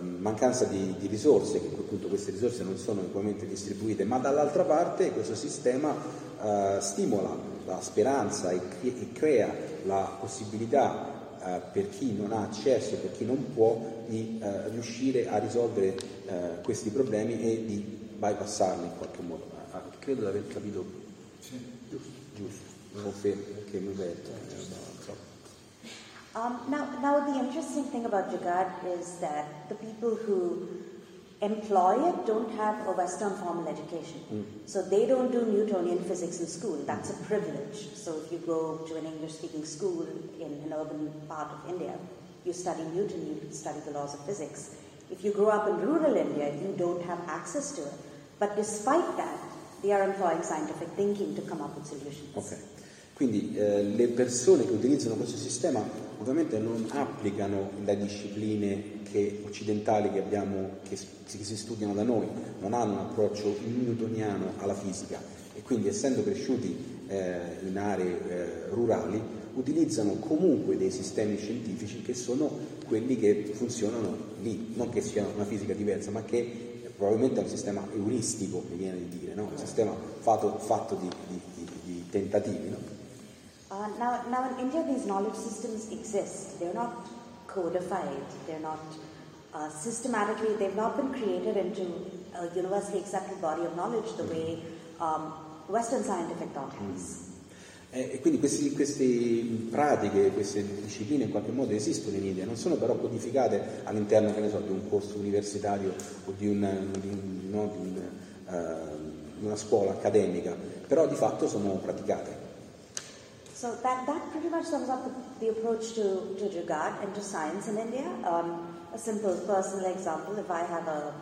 mancanza di, di, risorse, che appunto queste risorse non sono equamente distribuite, ma dall'altra parte questo sistema stimola la speranza e, e crea la possibilità eh, per chi non ha accesso, per chi non può, di eh, riuscire a risolvere eh, questi problemi e di bypassarli in qualche modo. Ah, credo di aver capito. Giusto, giusto, confermo perché mi vedo. Um, now, now, the interesting thing about Jagat is that the people who employ it don't have a Western formal education. Mm. So they don't do Newtonian physics in school. That's a privilege. So if you go to an English speaking school in an urban part of India, you study Newton, you study the laws of physics. If you grow up in rural India, you don't have access to it. But despite that, they are employing scientific thinking to come up with solutions. Okay. Quindi eh, le persone che utilizzano questo sistema ovviamente non applicano le discipline che, occidentali che, abbiamo, che, che, si studiano da noi, non hanno un approccio newtoniano alla fisica e quindi essendo cresciuti eh, in aree eh, rurali utilizzano comunque dei sistemi scientifici che sono quelli che funzionano lì, non che sia una fisica diversa, ma che probabilmente è un sistema euristico, mi viene di dire, no? un sistema fatto, fatto di, di, di, di tentativi. No? Uh, now, now in India, these knowledge systems exist. They're not codified. They're not uh, systematically. They've not been created into a universally accepted body of knowledge the way um, Western scientific thought has. Eh, e quindi questi, queste pratiche, queste discipline in qualche modo esistono in India, non sono però codificate all'interno so, di un corso universitario o di, un, di, un, no, di, un, uh, una scuola accademica, però di fatto sono praticate. So that, that pretty much sums up the, the approach to, to Jugaad and to science in India. Um, a simple personal example, if I have a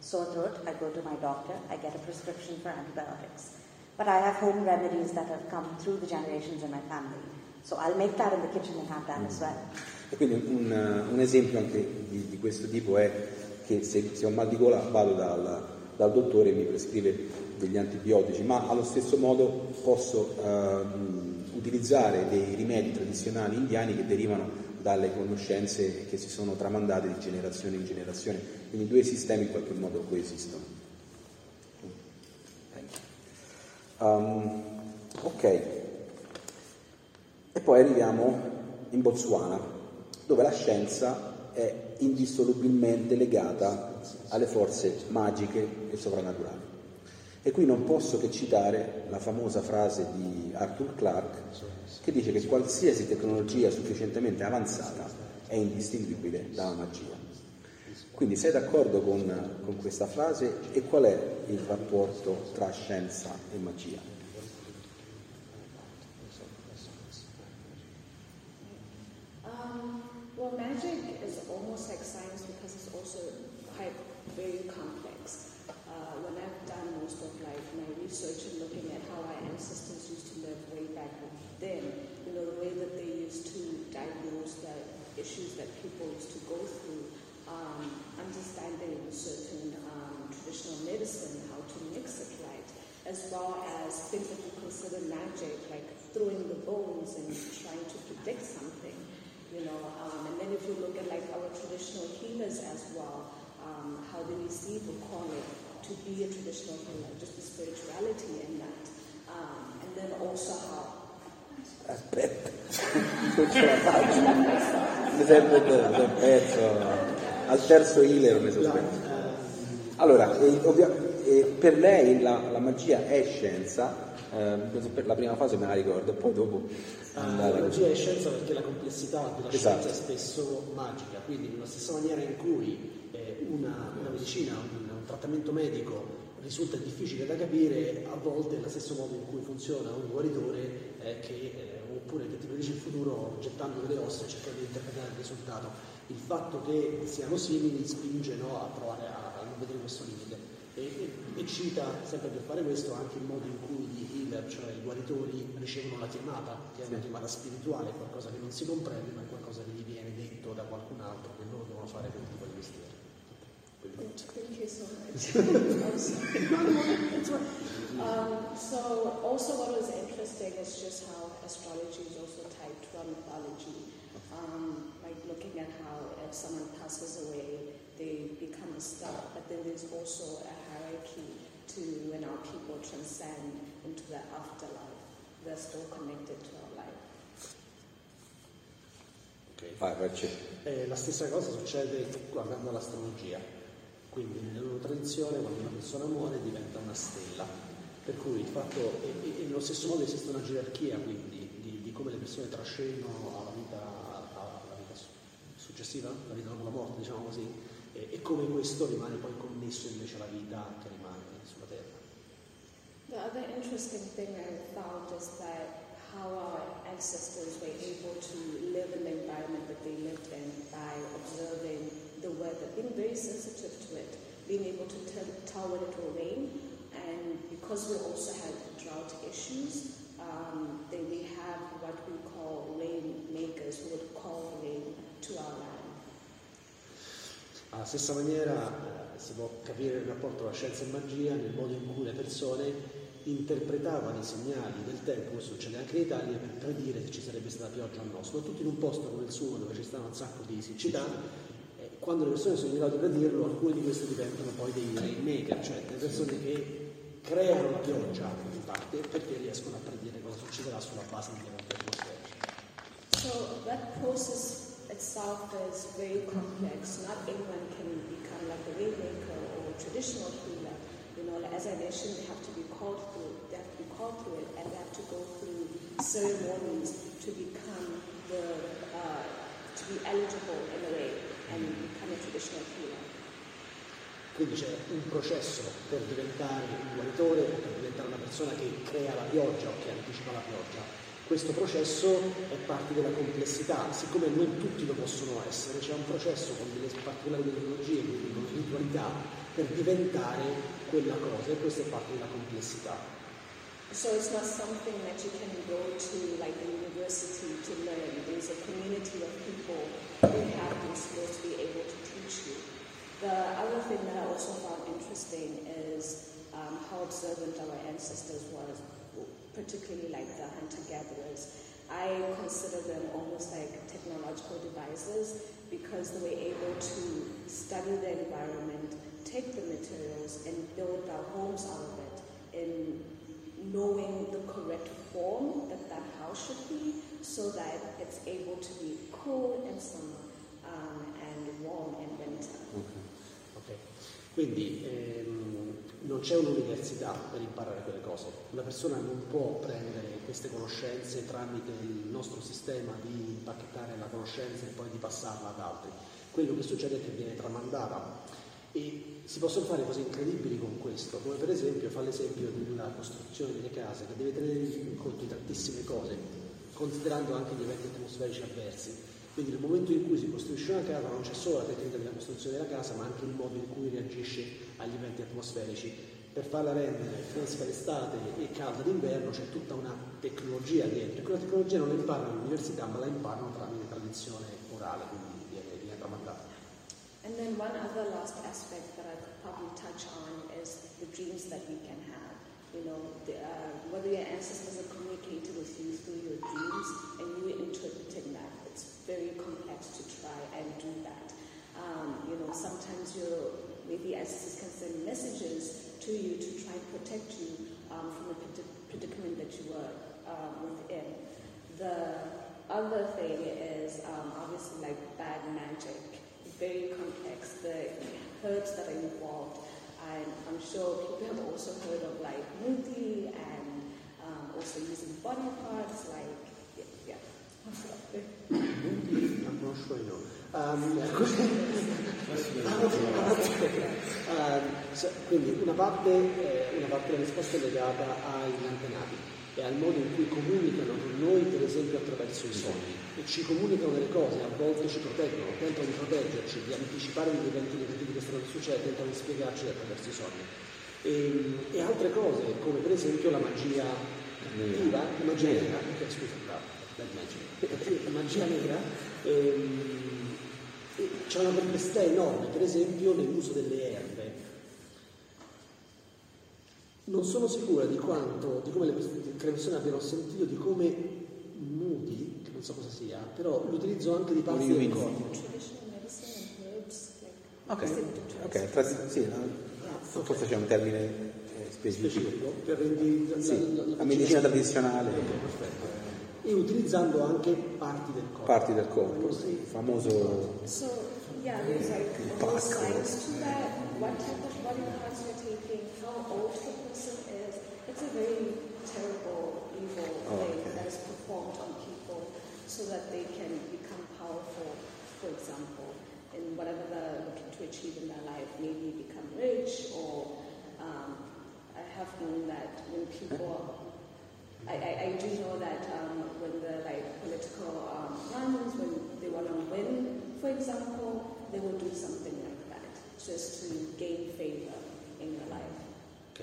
sore throat, I go to my doctor, I get a prescription for antibiotics. But I have home remedies that have come through the generations in my family. So I'll make that in the kitchen and have that mm. as well. E quindi un, un esempio anche di, di, questo tipo è che se, se ho mal di gola vado dal, dal dottore e mi prescrive degli antibiotici, ma allo stesso modo posso uh, utilizzare dei rimedi tradizionali indiani che derivano dalle conoscenze che si sono tramandate di generazione in generazione. Quindi due sistemi in qualche modo coesistono. Um, ok, e poi arriviamo in Botswana, dove la scienza è indissolubilmente legata alle forze magiche e soprannaturali. E qui non posso che citare la famosa frase di Arthur Clarke che dice che qualsiasi tecnologia sufficientemente avanzata è indistinguibile dalla magia. Quindi sei d'accordo con, con questa frase e qual è il rapporto tra scienza e magia? As well as things that we consider magic, like throwing the bones and trying to predict something, you know. Um, and then if you look at like our traditional healers as well, um, how they receive a calling to be a traditional healer, just the spirituality in that. Um, and then also how. Aspetta, non ce la. Mi serve del pezzo. Al terzo healer mi sospetto. Allora, eh, eh, per lei la, la, magia è scienza, eh, per la prima fase me la ricordo, poi dopo... Uh, la magia è scienza perché la complessità della esatto. scienza è spesso magica, quindi nella stessa maniera in cui eh, una, una medicina, un trattamento medico risulta difficile da capire, a volte è lo stesso modo in cui funziona un guaritore eh, che, eh, oppure che ti predice il futuro gettando delle ossa e cercando di interpretare il risultato. Il fatto che siano simili spinge no, a provare a, a, non vedere questo limite. E, e, cita, sempre per fare questo, anche il modo in cui gli healer, cioè i guaritori, ricevono la chiamata, che è una chiamata spirituale, qualcosa che non si comprende, ma è qualcosa che gli viene detto da qualcun altro, che loro devono fare quel tipo di mestiere. Much. um, so, also, what was interesting is just how astrology is also tied to our mythology. Um, like looking at how if someone passes away, they become a star, but then there's also a hierarchy to when our people transcend into the afterlife. They're still connected to our life. Okay. Vai, eh, la stessa cosa succede guardando l'astrologia. Quindi nella loro tradizione quando una persona muore diventa una stella. Per cui il fatto, e, e, e nello stesso modo esiste una gerarchia quindi di, di come le persone trascendono alla vita, alla vita successiva, la vita dopo la morte, diciamo così, e, e, come questo rimane poi connesso invece alla vita che rimane sulla Terra. The other interesting thing I found is that how our ancestors were able to live in the environment that they lived in by observing the weather, being very sensitive to it, being able to tell, tell when it will rain, and because we also had drought issues, um, then we have what we call rain makers who would call rain to our land. Alla stessa maniera eh, si può capire il rapporto tra scienza e magia nel modo in cui le persone interpretavano i segnali del tempo, questo succede anche in Italia, per predire se ci sarebbe stata pioggia o no, soprattutto in un posto come il suo dove ci stanno un sacco di siccità, eh, quando le persone sono in grado di predirlo, alcune di queste diventano poi dei rainmaker, cioè delle persone che creano la pioggia in parte perché riescono a predire cosa succederà sulla base degli eventi atmosferici. So that process itself is very complex. Not anyone can become like a rainmaker or a traditional healer. You know, as I mentioned, they have to be called through. They have to be called through it, and they have to go through ceremonies to become the uh, to be eligible in a way and become a traditional healer. Quindi c'è un processo per diventare un guaritore o per diventare una persona che crea la pioggia o che anticipa la pioggia. Questo processo è parte della complessità, siccome non tutti lo possono essere, c'è un processo con delle particolari metodologie, quindi con ritualità, per diventare quella cosa e questa è parte della complessità. So it's not something that you can go to like the university to learn. There's a community of people who have these skills to be able to teach you. The other thing that I also found interesting is um, how observant our ancestors was, particularly like the hunter-gatherers. I consider them almost like technological devices because they were able to study the environment, take the materials, and build their homes out of it in knowing the correct form that that house should be so that it's able to be cool in summer um, and warm in winter. Okay. okay. Quindi ehm, non c'è un'università per imparare quelle cose. Una persona non può prendere queste conoscenze tramite il nostro sistema di impacchettare la conoscenza e poi di passarla ad altri. Quello che succede è che viene tramandata e si possono fare cose incredibili con questo, come per esempio fa l'esempio della costruzione delle case che deve tenere in conto tantissime cose, considerando anche gli eventi atmosferici avversi quindi nel momento in cui si costruisce una casa non c'è solo la tecnica della costruzione della casa, ma anche il modo in cui reagisce agli eventi atmosferici. Per farla rendere fresca d'estate e calda d'inverno c'è tutta una tecnologia dietro. E quella tecnologia non la imparano all'università, ma la imparano tramite tradizione orale, quindi viene, viene tramandata. And then one other last aspect that I could probably touch on is the dreams that we can have. You know, the, uh, whether your ancestors are communicating with you through your dreams and you interpreting that very complex to try and do that. Um, you know, sometimes your maybe ancestors can send messages to you to try and protect you um, from the predicament that you were um, within. The other thing is um, obviously like bad magic, very complex. The herbs that are involved. And I'm sure people have also heard of like muti and um, also using body parts like non conosco io. Quindi una parte, eh, una parte, della risposta è legata agli antenati e al modo in cui comunicano con noi, per esempio attraverso i sogni. E ci comunicano delle cose, a volte ci proteggono, tentano di proteggerci, di anticipare gli eventi negativi che stanno succedendo, tentano di spiegarci attraverso i sogni. E, e altre cose, come per esempio la magia viva, la magia nera, okay, scusa, bravo bel magic, magia nera, ehm, c'è una complessità enorme, per esempio nell'uso delle erbe. Non sono sicura di quanto, di come le persone abbiano sentito, di come Moody, che non so cosa sia, però l'utilizzo anche di parti del corpo. Ok, ok, tra, sì, no, forse c'è un termine eh, specifico. specifico per rendi, sì, la, la, la medicina tradizionale. Perfetto e utilizzando anche parti del corpo. Parti del corpo, il famoso... So, yeah, there's like that. What type of body parts you're taking, how old the person is. It's a very terrible, evil oh, thing okay. that is performed on people so that they can become powerful, for example, in whatever they're looking to achieve in their life, maybe become rich or um, I have known that when people I, I, I do know that um, when the like political um, runs, when they want to win, for example, they will do something like that just to gain favor in your life. Ok,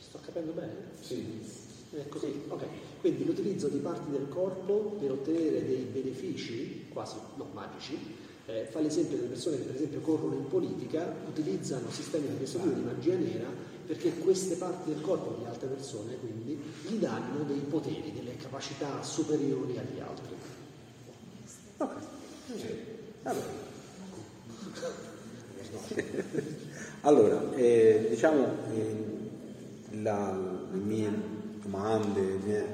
sto capendo bene? Sì. È così, ok. Quindi l'utilizzo di parti del corpo per ottenere dei benefici, quasi no, magici, eh, fa l'esempio delle persone che per esempio corrono in politica, utilizzano sistemi di questo tipo di magia nera perché queste parti del corpo di altre persone quindi gli danno dei poteri, delle capacità superiori agli altri. Ok. Allora, allora eh, diciamo eh, la, le mie domande, mie...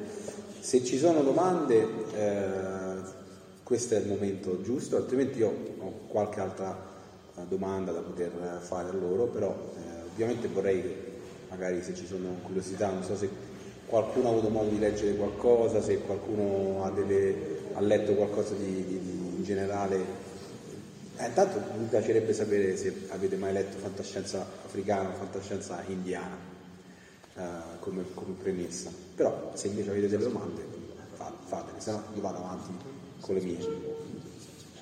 se ci sono domande eh, questo è il momento giusto, altrimenti io ho qualche altra eh, domanda da poter fare a loro, però eh, ovviamente vorrei che magari se ci sono curiosità, non so se qualcuno ha avuto modo di leggere qualcosa, se qualcuno ha, delle, ha letto qualcosa di, di, di in generale. Eh, intanto mi piacerebbe sapere se avete mai letto fantascienza africana o fantascienza indiana eh, come, come, premessa. Però se invece avete delle domande fatele, se no io vado avanti con le mie.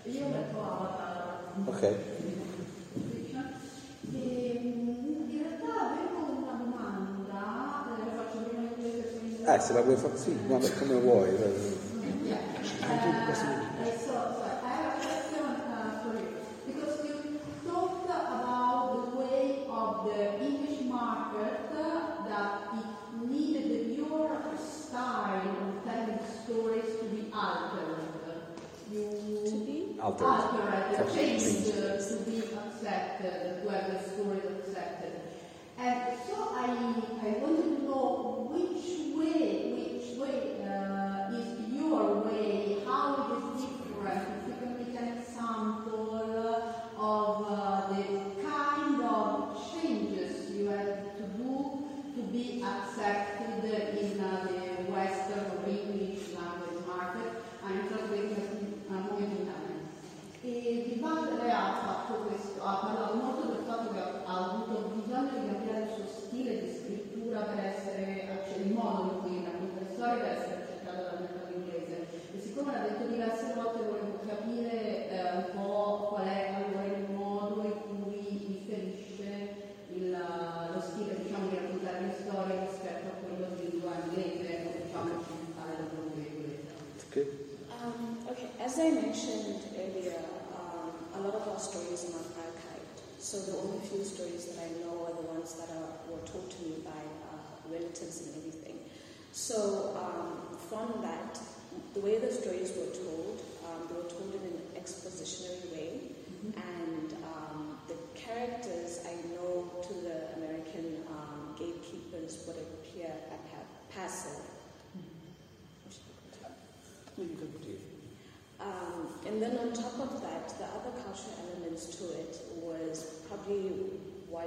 Io ho letto. Ok. It needed your style of telling stories to be altered. You To be? Altered. altered, Okay. changed uh, to be accepted, to have the story accepted. And so I, I wanted to know which way, which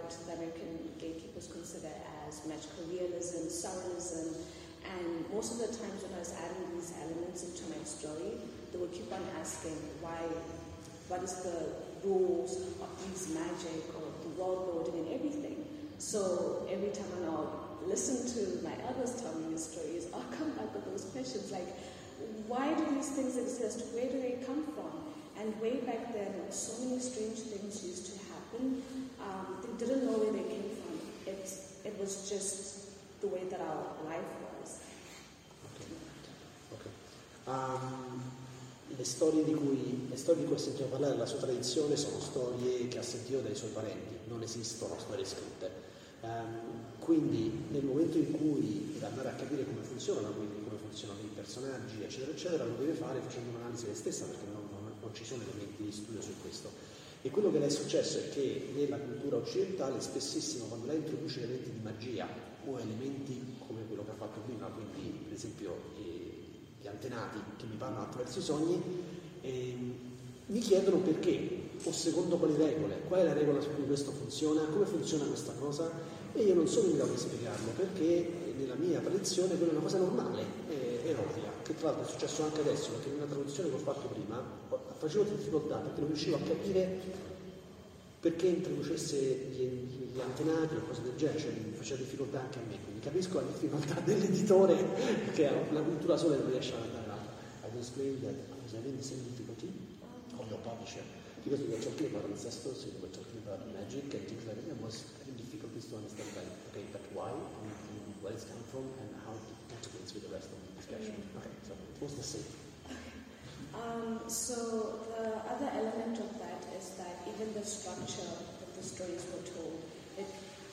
the American gatekeepers consider as magical realism, surrealism, and most of the times when I was adding these elements into my story, they would keep on asking why, what is the rules of these magic or the world building and everything. So every time I'll listen to my elders tell me these stories, I'll come back with those questions like, why do these things exist? Where do they come from? And way back then, so many strange things used to happen. Um, they didn't know where they came from. It, it was just the way that our life was. Ok. Um, le, storie di cui, le storie di cui ha sentito parlare la sua tradizione sono storie che ha sentito dai suoi parenti, non esistono storie scritte. Um, quindi nel momento in cui deve andare a capire come funzionano, quindi come funzionano i personaggi, eccetera, eccetera, lo deve fare facendo un'analisi di stessa perché non, non- non ci sono elementi di studio su questo. E quello che le è successo è che nella cultura occidentale spessissimo quando lei introduce elementi di magia o elementi come quello che ha fatto prima, quindi per esempio eh, gli antenati che mi parlano attraverso i sogni, ehm, mi chiedono perché o secondo quali regole, qual è la regola su cui questo funziona, come funziona questa cosa e io non sono in grado di spiegarlo perché nella mia tradizione quella è una cosa normale e, e ovvia, che tra l'altro è successo anche adesso perché nella traduzione che ho fatto prima facevo difficoltà perché non riuscivo a capire perché introducesse gli, gli antenati o cose del genere, cioè faceva difficoltà anche a me, quindi capisco la difficoltà dell'editore che ha una cultura sola e non riesce ad andare avanti. I was explaining that I was having the same difficulty of your publisher. because we were talking about ancestors, we were talking magic and things like that. It was to understand like, okay, but why, and where it's come from, and how it integrates with the rest of the discussion. Okay, so it the same. Um, so the other element of that is that even the structure that the stories were told, it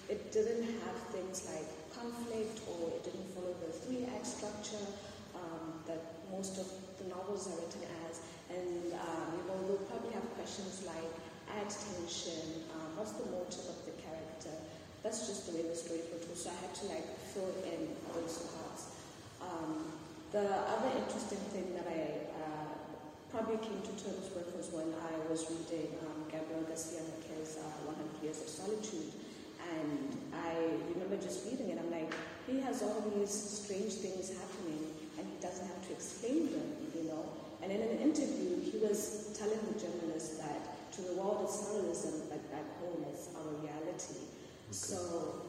it didn't have things like conflict or it didn't follow the three act structure um, that most of the novels are written as. And um, you know, we'll probably have questions like add tension, um, what's the motive of the character? That's just the way the stories were told. So I had to like fill in those parts. Um, the other interesting thing that I uh, probably came to terms with was when I was reading um, Gabriel Garcia Marquez' uh, 100 Years of Solitude. And I remember just reading it, I'm like, he has all these strange things happening and he doesn't have to explain them, you know. And in an interview, he was telling the journalist that to the world it's surrealism, but back home it's our reality. Okay. So,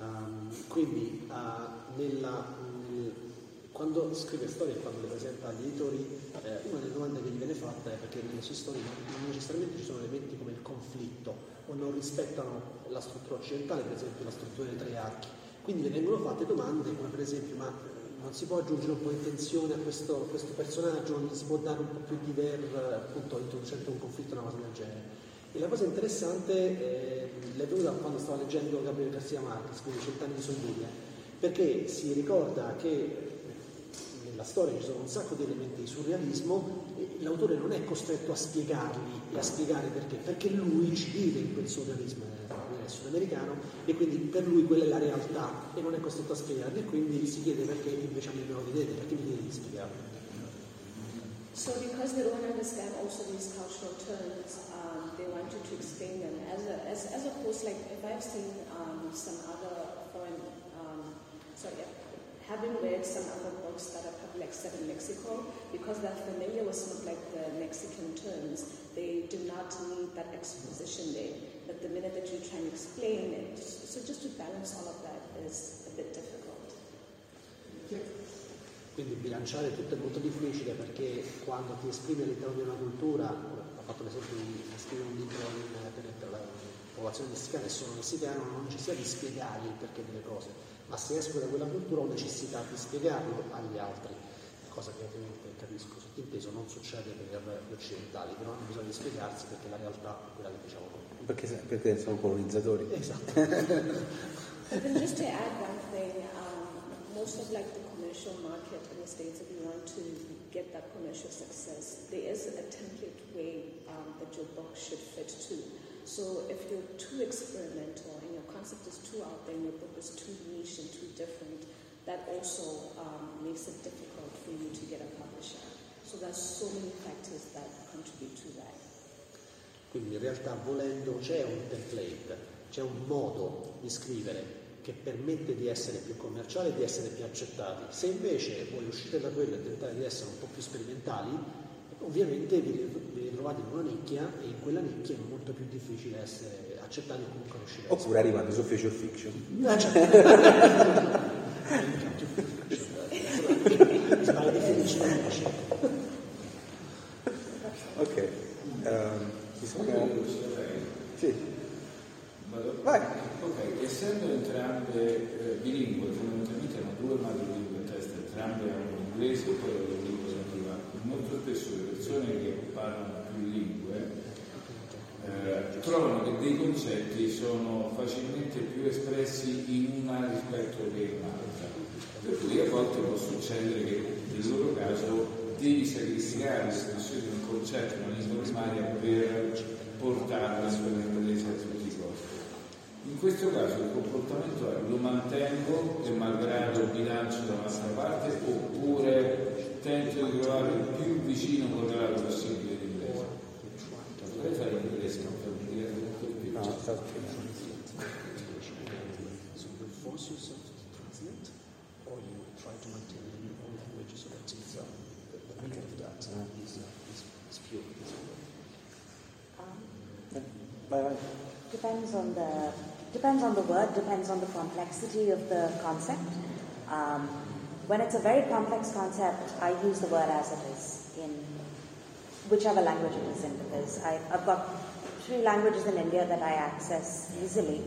um, quindi uh, nella, nel, quando scrive storie e quando le presenta agli editori, eh, una delle domande che gli viene fatta è perché nelle sue storie non necessariamente ci sono elementi come il conflitto o non rispettano la struttura occidentale, per esempio la struttura dei tre archi. Quindi le vengono fatte domande come per esempio ma non si può aggiungere un po' di tensione a questo, a questo personaggio, non gli si può dare un po' più di verve, appunto introducendo un conflitto, una cosa del genere. E la cosa interessante eh, l'è venuta quando stavo leggendo Gabriele Garcia Marquez, quindi Cent'anni di solitudine, perché si ricorda che nella storia ci sono un sacco di elementi di surrealismo l'autore non è costretto a spiegarli e a spiegare perché, perché lui ci vive in quel surrealismo sudamericano e quindi per lui quella è la realtà e non è costretto a spiegarli e quindi si chiede perché invece a me me lo vedete, perché mi dite di spiegarlo. So because they don't understand also these cultural terms, um, they want you to explain them as a, as, as opposed like if I've seen um, some other having read some other books that are set in Mexico, because they're familiar with some of like the Mexican terms, they do not need that exposition there. But the minute that you try and explain it, so just to balance all of that is a bit difficult. Quindi bilanciare tutto è molto difficile perché quando ti esprimi all'interno di una cultura, ho fatto l'esempio di scrivere un libro in, popolazione messicana e sono messicano, non necessità di spiegare il perché delle cose, ma se esco da quella cultura ho necessità di spiegarlo agli altri, cosa che ovviamente capisco sottinteso non succede per gli occidentali, che non hanno bisogno di spiegarsi perché la realtà è quella che diciamo noi. Perché, perché sono colonizzatori. Esatto. Just to add one thing, um, most of like the commercial market in the States, if you want to get that commercial success, there is a template way um, that your book should fit to. So if you're too experimental and your concept is too out there and your book is too niche and too different, that also um, makes it difficult for you to get a publisher. So there's so many factors that contribute to that. Quindi in realtà volendo c'è un template, c'è un modo di scrivere che permette di essere più commerciali e di essere più accettati. Se invece vuoi uscire da quello e tentare di essere un po' più sperimentali, ovviamente vi ritrovate in una nicchia e in quella nicchia è molto più difficile essere accettati o comunque riuscire a Oppure arrivate su Feature Fiction. Ah, certo. ok, um, ci sono... Sì. Vai. Ok, essendo entrambe eh, bilingue, fondamentalmente hanno due madrelingua in testa, entrambe hanno l'inglese e poi nativa, molto spesso le persone che parlano più lingue eh, trovano che dei concetti sono facilmente più espressi in una rispetto che in un'altra. Per cui a volte può succedere che nel loro caso devi sacrificare l'espressione di un concetto una lingua primaria per portarla sull'inglese a tutti i costi. In questo caso il comportamento è lo mantengo e malgrado bilancio da un'altra parte oppure tento di trovare il più vicino correlato possibile di inglese. Potrei fare in inglese, non per un dire molto di più. No, force yourself to translate or you try to maintain in your own language so that it's, uh, the, the meaning of that uh, is, uh, is, is pure. Is Um, Vai, vai. depends on the depends on the word, depends on the complexity of the concept. Um, when it's a very complex concept, I use the word as it is. In whichever language it is in, because I, I've got three languages in India that I access easily.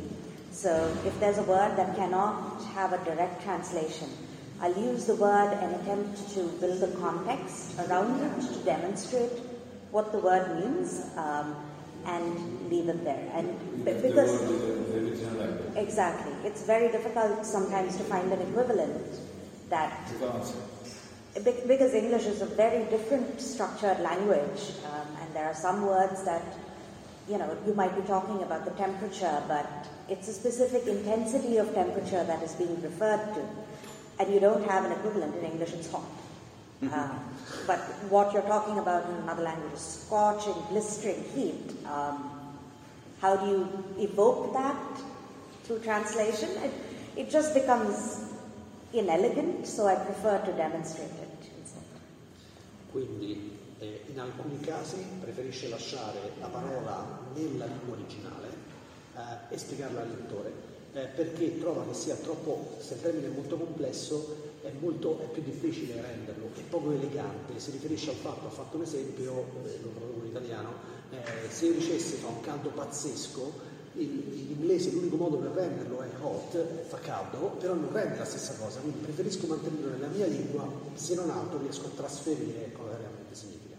So if there's a word that cannot have a direct translation, I'll use the word and attempt to build a context around it to demonstrate what the word means um, and leave it there. And because exactly, it's very difficult sometimes to find an equivalent that because English is a very different structured language, um, and there are some words that you know you might be talking about the temperature, but it's a specific intensity of temperature that is being referred to, and you don't have an equivalent in English. It's hot. Mm-hmm. Uh, but what you're talking about in another language is scorching, blistering heat. Um, how do you evoke that through translation? It, it just becomes inelegant, so I prefer to demonstrate it. Quindi eh, in alcuni casi preferisce lasciare la parola nella lingua originale eh, e spiegarla al lettore eh, perché trova che sia troppo, se il termine è molto complesso, è, molto, è più difficile renderlo, è poco elegante, si riferisce al fatto, ha fatto un esempio, eh, lo traduco in italiano, eh, se io dicessi fa un caldo pazzesco, in inglese l'unico modo per renderlo è hot, fa caldo, però non rende la stessa cosa, quindi preferisco mantenerlo nella mia lingua, se non altro riesco a trasferire cosa realmente significa.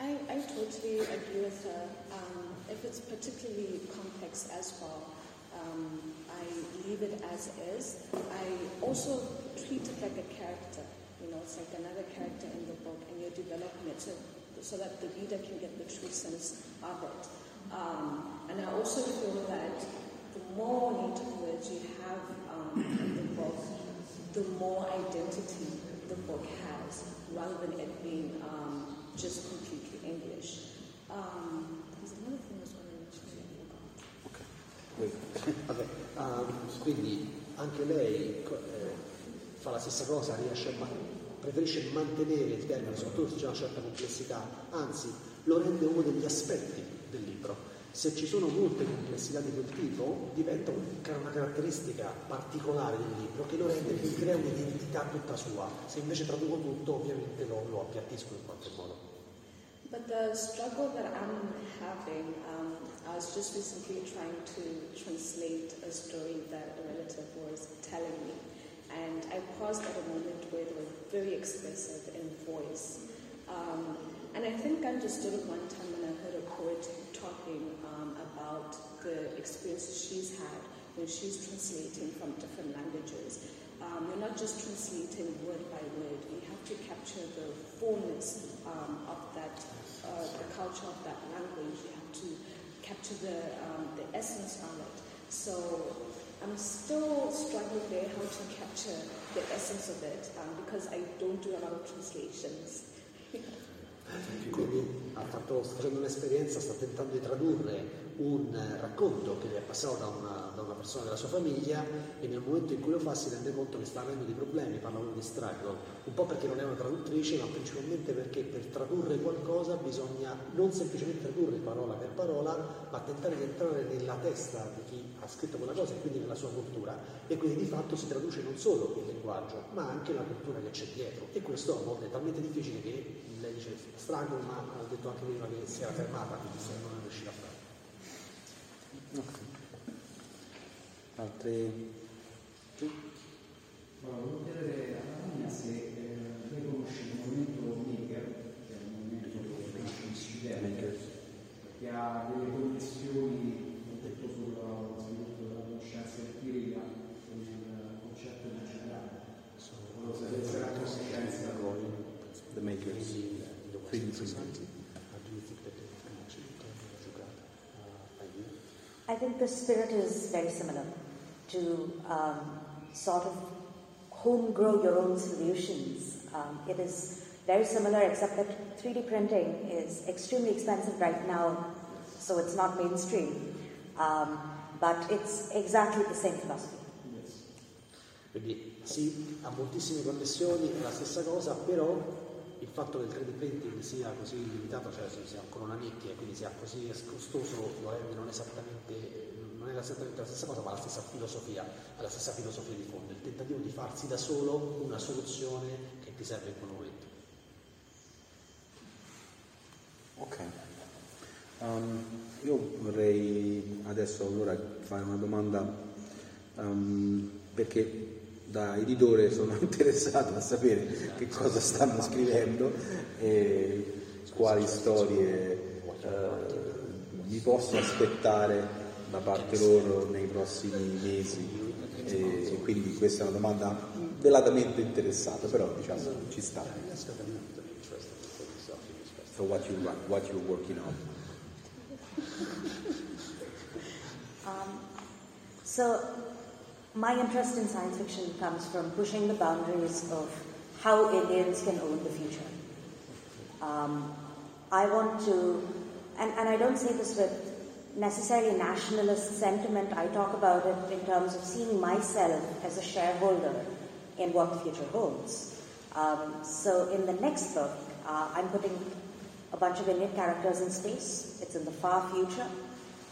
I, I totally agree with her. Um, if it's particularly complex as well, um, I leave it as is. I also treat it like a character. You know, it's like another character in the book, and you're developing it so, so that the reader can get the true sense of it. Um, and I also feel that the more words you have um, in the book, the more identity the book has, rather than it being um, just completely English. Um, there's another thing wanting to Okay. Vabbè, um, quindi anche lei eh, fa la stessa cosa, riesce a preferisce mantenere il termine, soprattutto c'è una certa complessità, anzi lo rende uno degli aspetti libro. Se ci sono molte complessità di quel tipo, diventa una caratteristica particolare del libro che lo rende, che crea un'identità tutta sua. Se invece traduco tutto, ovviamente lo, lo appiattisco in qualche modo. But the struggle that I'm having, um, I was just recently trying to translate a story that a relative was telling me. And I paused at a moment where they were very expressive in voice. Um, and I think I understood it one time talking um, about the experiences she's had when she's translating from different languages. Um, you're not just translating word by word, you have to capture the fullness um, of that, uh, the culture of that language, you have to capture the, um, the essence of it. So I'm still struggling there how to capture the essence of it um, because I don't do a lot of translations. Quindi ha fatto, facendo un'esperienza, sta tentando di tradurre un racconto che è passato da una, da una, persona della sua famiglia e nel momento in cui lo fa si rende conto che sta avendo dei problemi, parla proprio di struggle, un po' perché non è una traduttrice ma principalmente perché per tradurre qualcosa bisogna non semplicemente tradurre parola per parola ma tentare di entrare nella testa di chi ha scritto quella cosa e quindi nella sua cultura e quindi di fatto si traduce non solo il linguaggio ma anche la cultura che c'è dietro e questo a volte è talmente difficile che lei dice struggle ma ha detto anche prima che si era fermata quindi non è riuscita a. Okay. Altri? Sì? Volevo chiedere a Tania se eh, lei conosce il movimento Maker, che è un movimento che nasce in Sud che ha delle connessioni I think the spirit is very similar to um, sort of home grow your own solutions. Um, it is very similar, except that 3D printing is extremely expensive right now, so it's not mainstream. Um, but it's exactly the same philosophy. Quindi sì, ha moltissime connessioni, è la stessa cosa, però il fatto che il 3D printing sia così limitato, cioè sia ancora una nicchia e quindi sia così costoso, non non è esattamente la stessa cosa, ma la stessa filosofia, la stessa filosofia di fondo, il tentativo di farsi da solo una soluzione che ti serve in quel momento. Ok. Um, io vorrei adesso allora fare una domanda um, perché da editore sono interessato a sapere che cosa stanno scrivendo e quali storie uh, mi posso aspettare da parte loro nei prossimi mesi e quindi questa è una domanda velatamente interessata, però diciamo ci sta. So what you what you're working on. Um, so my interest in science fiction comes from pushing the boundaries of how Indians can own the future. Um, I want to, and, and I don't say this with necessarily nationalist sentiment. I talk about it in terms of seeing myself as a shareholder in what the future holds. Um, so in the next book, uh, I'm putting a bunch of Indian characters in space. It's in the far future,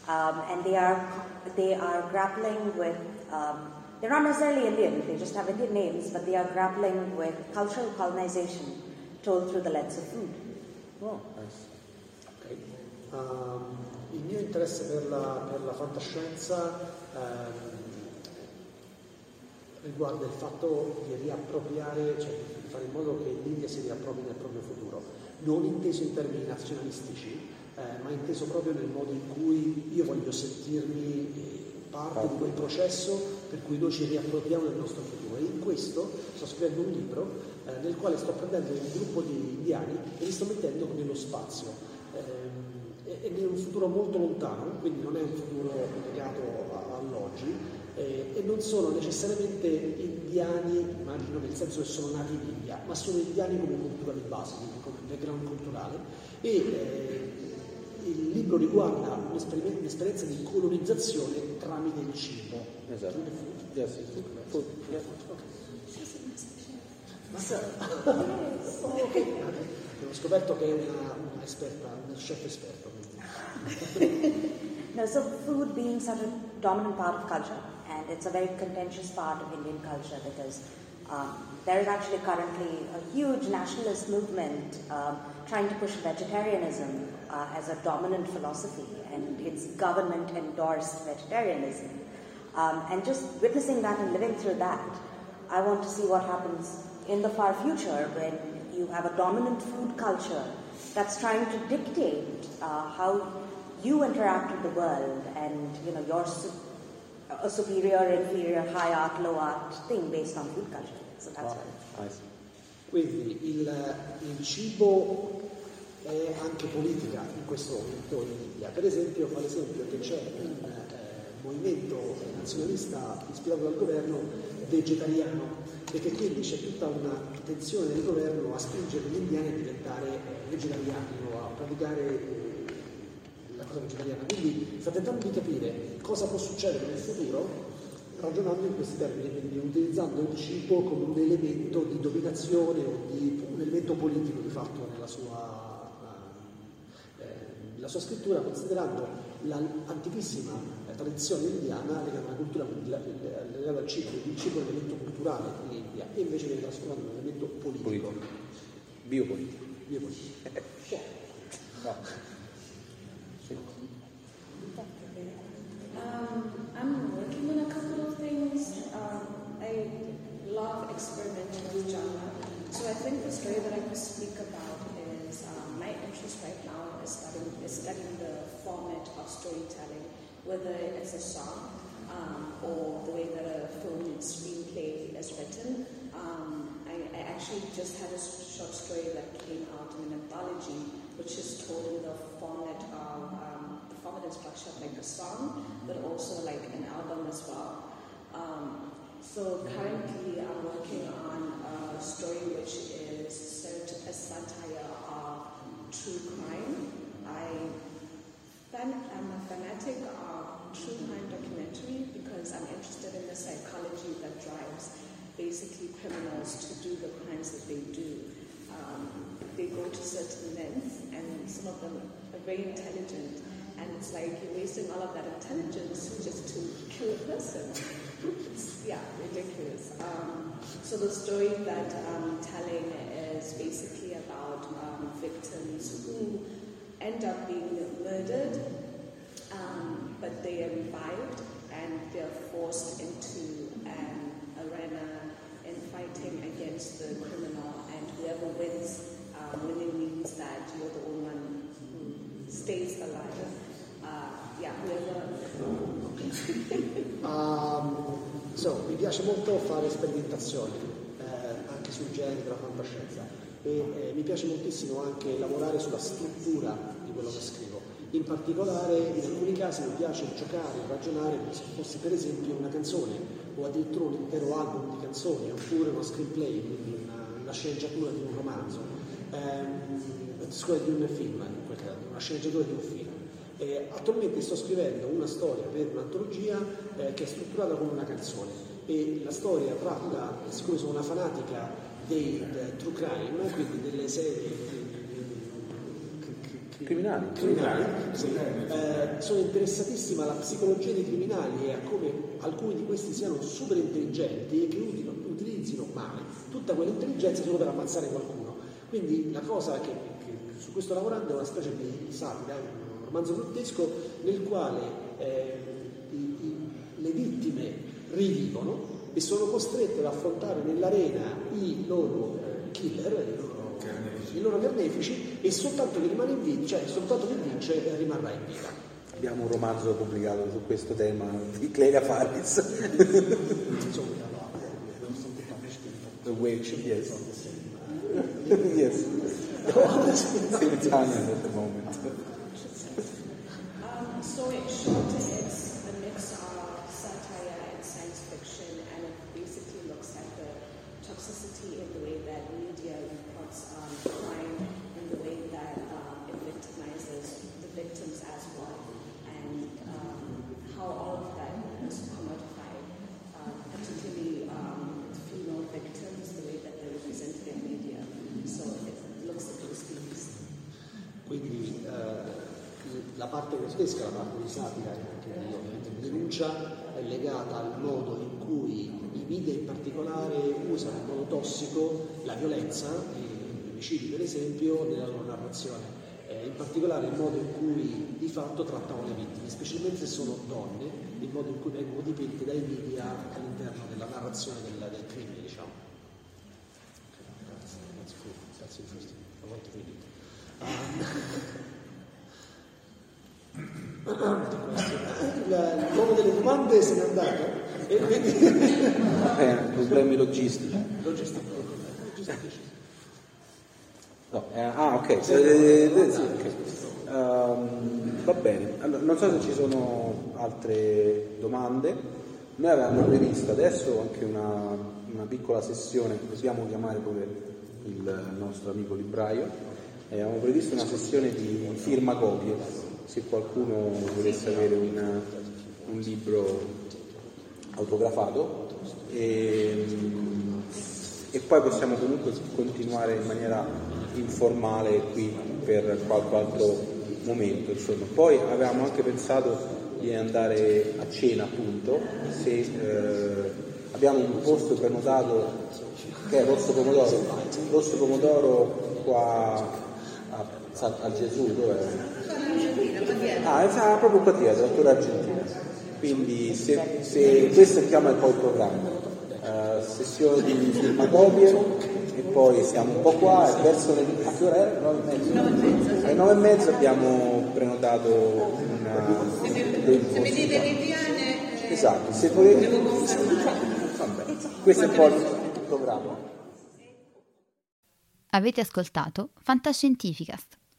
um, and they are they are grappling with. Um, they're not necessarily Indian; they just have Indian names, but they are grappling with cultural colonization told through the lens of food. Oh, nice. Okay. Um, il mio interesse per la, per la fantascienza ehm, riguarda il fatto di riappropriare, cioè di fare in modo che l'India si riappropri del proprio futuro, non inteso in termini nazionalistici, eh, ma inteso proprio nel modo in cui io voglio sentirmi eh, parte di quel processo per cui noi ci riappropriamo del nostro futuro. E in questo sto scrivendo un libro eh, nel quale sto prendendo un gruppo di indiani e li sto mettendo nello spazio. Eh, ed è un futuro molto lontano, quindi non è un futuro legato all'oggi eh, e non sono necessariamente indiani, immagino nel senso che sono nati in India, ma sono indiani come cultura di base, come background culturale e eh, libro riguarda un'esperienza di colonizzazione tramite il cibo. Esatto. Yes. Food. Yeah. Okay. Ho scoperto che è una, una esperta, una chef esperto. no, so food being such a dominant part of culture, and it's a very contentious part of Indian culture because um, there is actually currently a huge nationalist movement um, trying to push vegetarianism uh, as a dominant philosophy, and it's government endorsed vegetarianism. Um, and just witnessing that and living through that, I want to see what happens in the far future when you have a dominant food culture that's trying to dictate uh, how you interact with the world and you know your a superior, inferior, high art, low art thing based on food culture. So that's wow. Nice. Quindi il, il, cibo è anche politica in questo momento in India. Per esempio, fa l'esempio che c'è un eh, movimento nazionalista ispirato dal governo vegetariano, perché quindi c'è tutta una tensione del governo a spingere gli indiani a diventare vegetariani o a praticare la cosa vegetariana. Quindi sta tentando di capire cosa può succedere nel futuro ragionando in questi termini, quindi utilizzando il cibo come un elemento di dominazione o di un elemento politico di fatto nella sua, eh, la sua scrittura, considerando l'antichissima tradizione indiana legata alla cultura, legata al cibo, il cibo è un elemento culturale in India e invece viene trasformato in un elemento politico. politico. Biopolitico. Biopolitico. no. Um, I'm working on a couple of things. Um, I love experimenting with genre. So I think the story that I can speak about is um, my interest right now is studying, the format of storytelling, whether it's a song or the way that a film and screenplay is written. I, I actually just had a short story that came out in an anthology, which is told in the format of format structure like a song, but also like an album as well. Um, so currently I'm working on a story which is set a satire of true crime. I am a fanatic of true crime documentary because I'm interested in the psychology that drives basically criminals to do the crimes that they do. Um, they go to certain lengths and some of them are very intelligent and it's like you're wasting all of that intelligence just to kill a person. It's, yeah, ridiculous. Um, so the story that I'm telling is basically about um, victims who end up being murdered, um, but they are revived and they're forced into an arena in fighting against the criminal, and whoever wins, um, winning means that you're the only one who stays alive. Um, so, mi piace molto fare sperimentazioni, eh, anche sul genere della fantascienza e eh, mi piace moltissimo anche lavorare sulla struttura di quello che scrivo. In particolare in alcuni casi mi piace giocare, ragionare come se fosse per esempio una canzone o addirittura un intero album di canzoni oppure uno screenplay, quindi una, una sceneggiatura di un romanzo, ehm, di un film, in quel caso, una sceneggiatura di un film. Eh, attualmente sto scrivendo una storia per un'antologia eh, che è strutturata come una canzone e la storia tratta, siccome sono una fanatica dei true crime, quindi delle serie criminali, criminali sì. eh, sono interessatissima alla psicologia dei criminali e a come alcuni di questi siano super intelligenti e che utilizzino, utilizzino male tutta quell'intelligenza solo per ammazzare qualcuno. Quindi la cosa che, che su cui sto lavorando è una specie di satira, un romanzo grottesco nel quale eh, i, i, le vittime rivivono e sono costrette ad affrontare nell'arena i loro eh, killer, i loro carnefici. i loro carnefici e soltanto chi rimane in vita, cioè soltanto chi vince rimarrà in vita. Abbiamo un romanzo pubblicato su questo tema di Clelia Faris. The Witch, yes. yes. Same Italian at the moment. Um, so it's parte grottesca, la parte di satira che denuncia è legata al modo in cui i media in particolare usano in modo tossico la violenza, gli omicidi per esempio, nella loro narrazione. Eh, in particolare il modo in cui di fatto trattano le vittime, specialmente se sono donne, il modo in cui vengono dipinte dai media all'interno della narrazione del, del crimine, diciamo. Grazie, grazie, il nome delle domande se n'è andato e quindi eh, problemi logistici. Logistici. No, eh, ah ok, eh, eh, sì, okay. Um, va bene. Allora, non so se ci sono altre domande. Noi avevamo previsto adesso anche una, una piccola sessione dobbiamo chiamare pure il nostro amico libraio. Eh, avevamo previsto una sessione di firma copie, se qualcuno volesse avere una, un libro autografato e, e, poi possiamo comunque continuare in maniera informale qui per qualche altro momento. Insomma. Poi avevamo anche pensato di andare a cena appunto, se eh, abbiamo un posto prenotato che è Rosso Pomodoro, Rosso Pomodoro qua a Gesù dov'è? Ah, è proprio qua dietro, la argentina. Quindi se, se questo chiama poi il programma, uh, sessione di filmacopie e poi siamo un po' qua e verso le... a che ora è? 9 e mezza? Alle 9 e mezza abbiamo prenotato una... Se vedete Viviane... Eh, esatto, se volete... Vabbè, questo è un po' il programma. Avete ascoltato Fantascientificast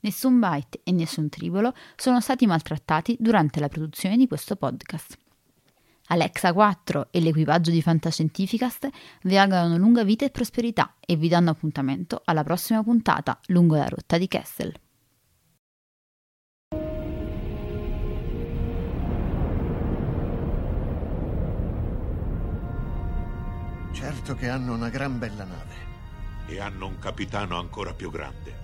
Nessun byte e nessun tribolo sono stati maltrattati durante la produzione di questo podcast. Alexa 4 e l'equipaggio di Fantascientificast vi augurano lunga vita e prosperità e vi danno appuntamento alla prossima puntata lungo la rotta di Kessel. Certo che hanno una gran bella nave. E hanno un capitano ancora più grande.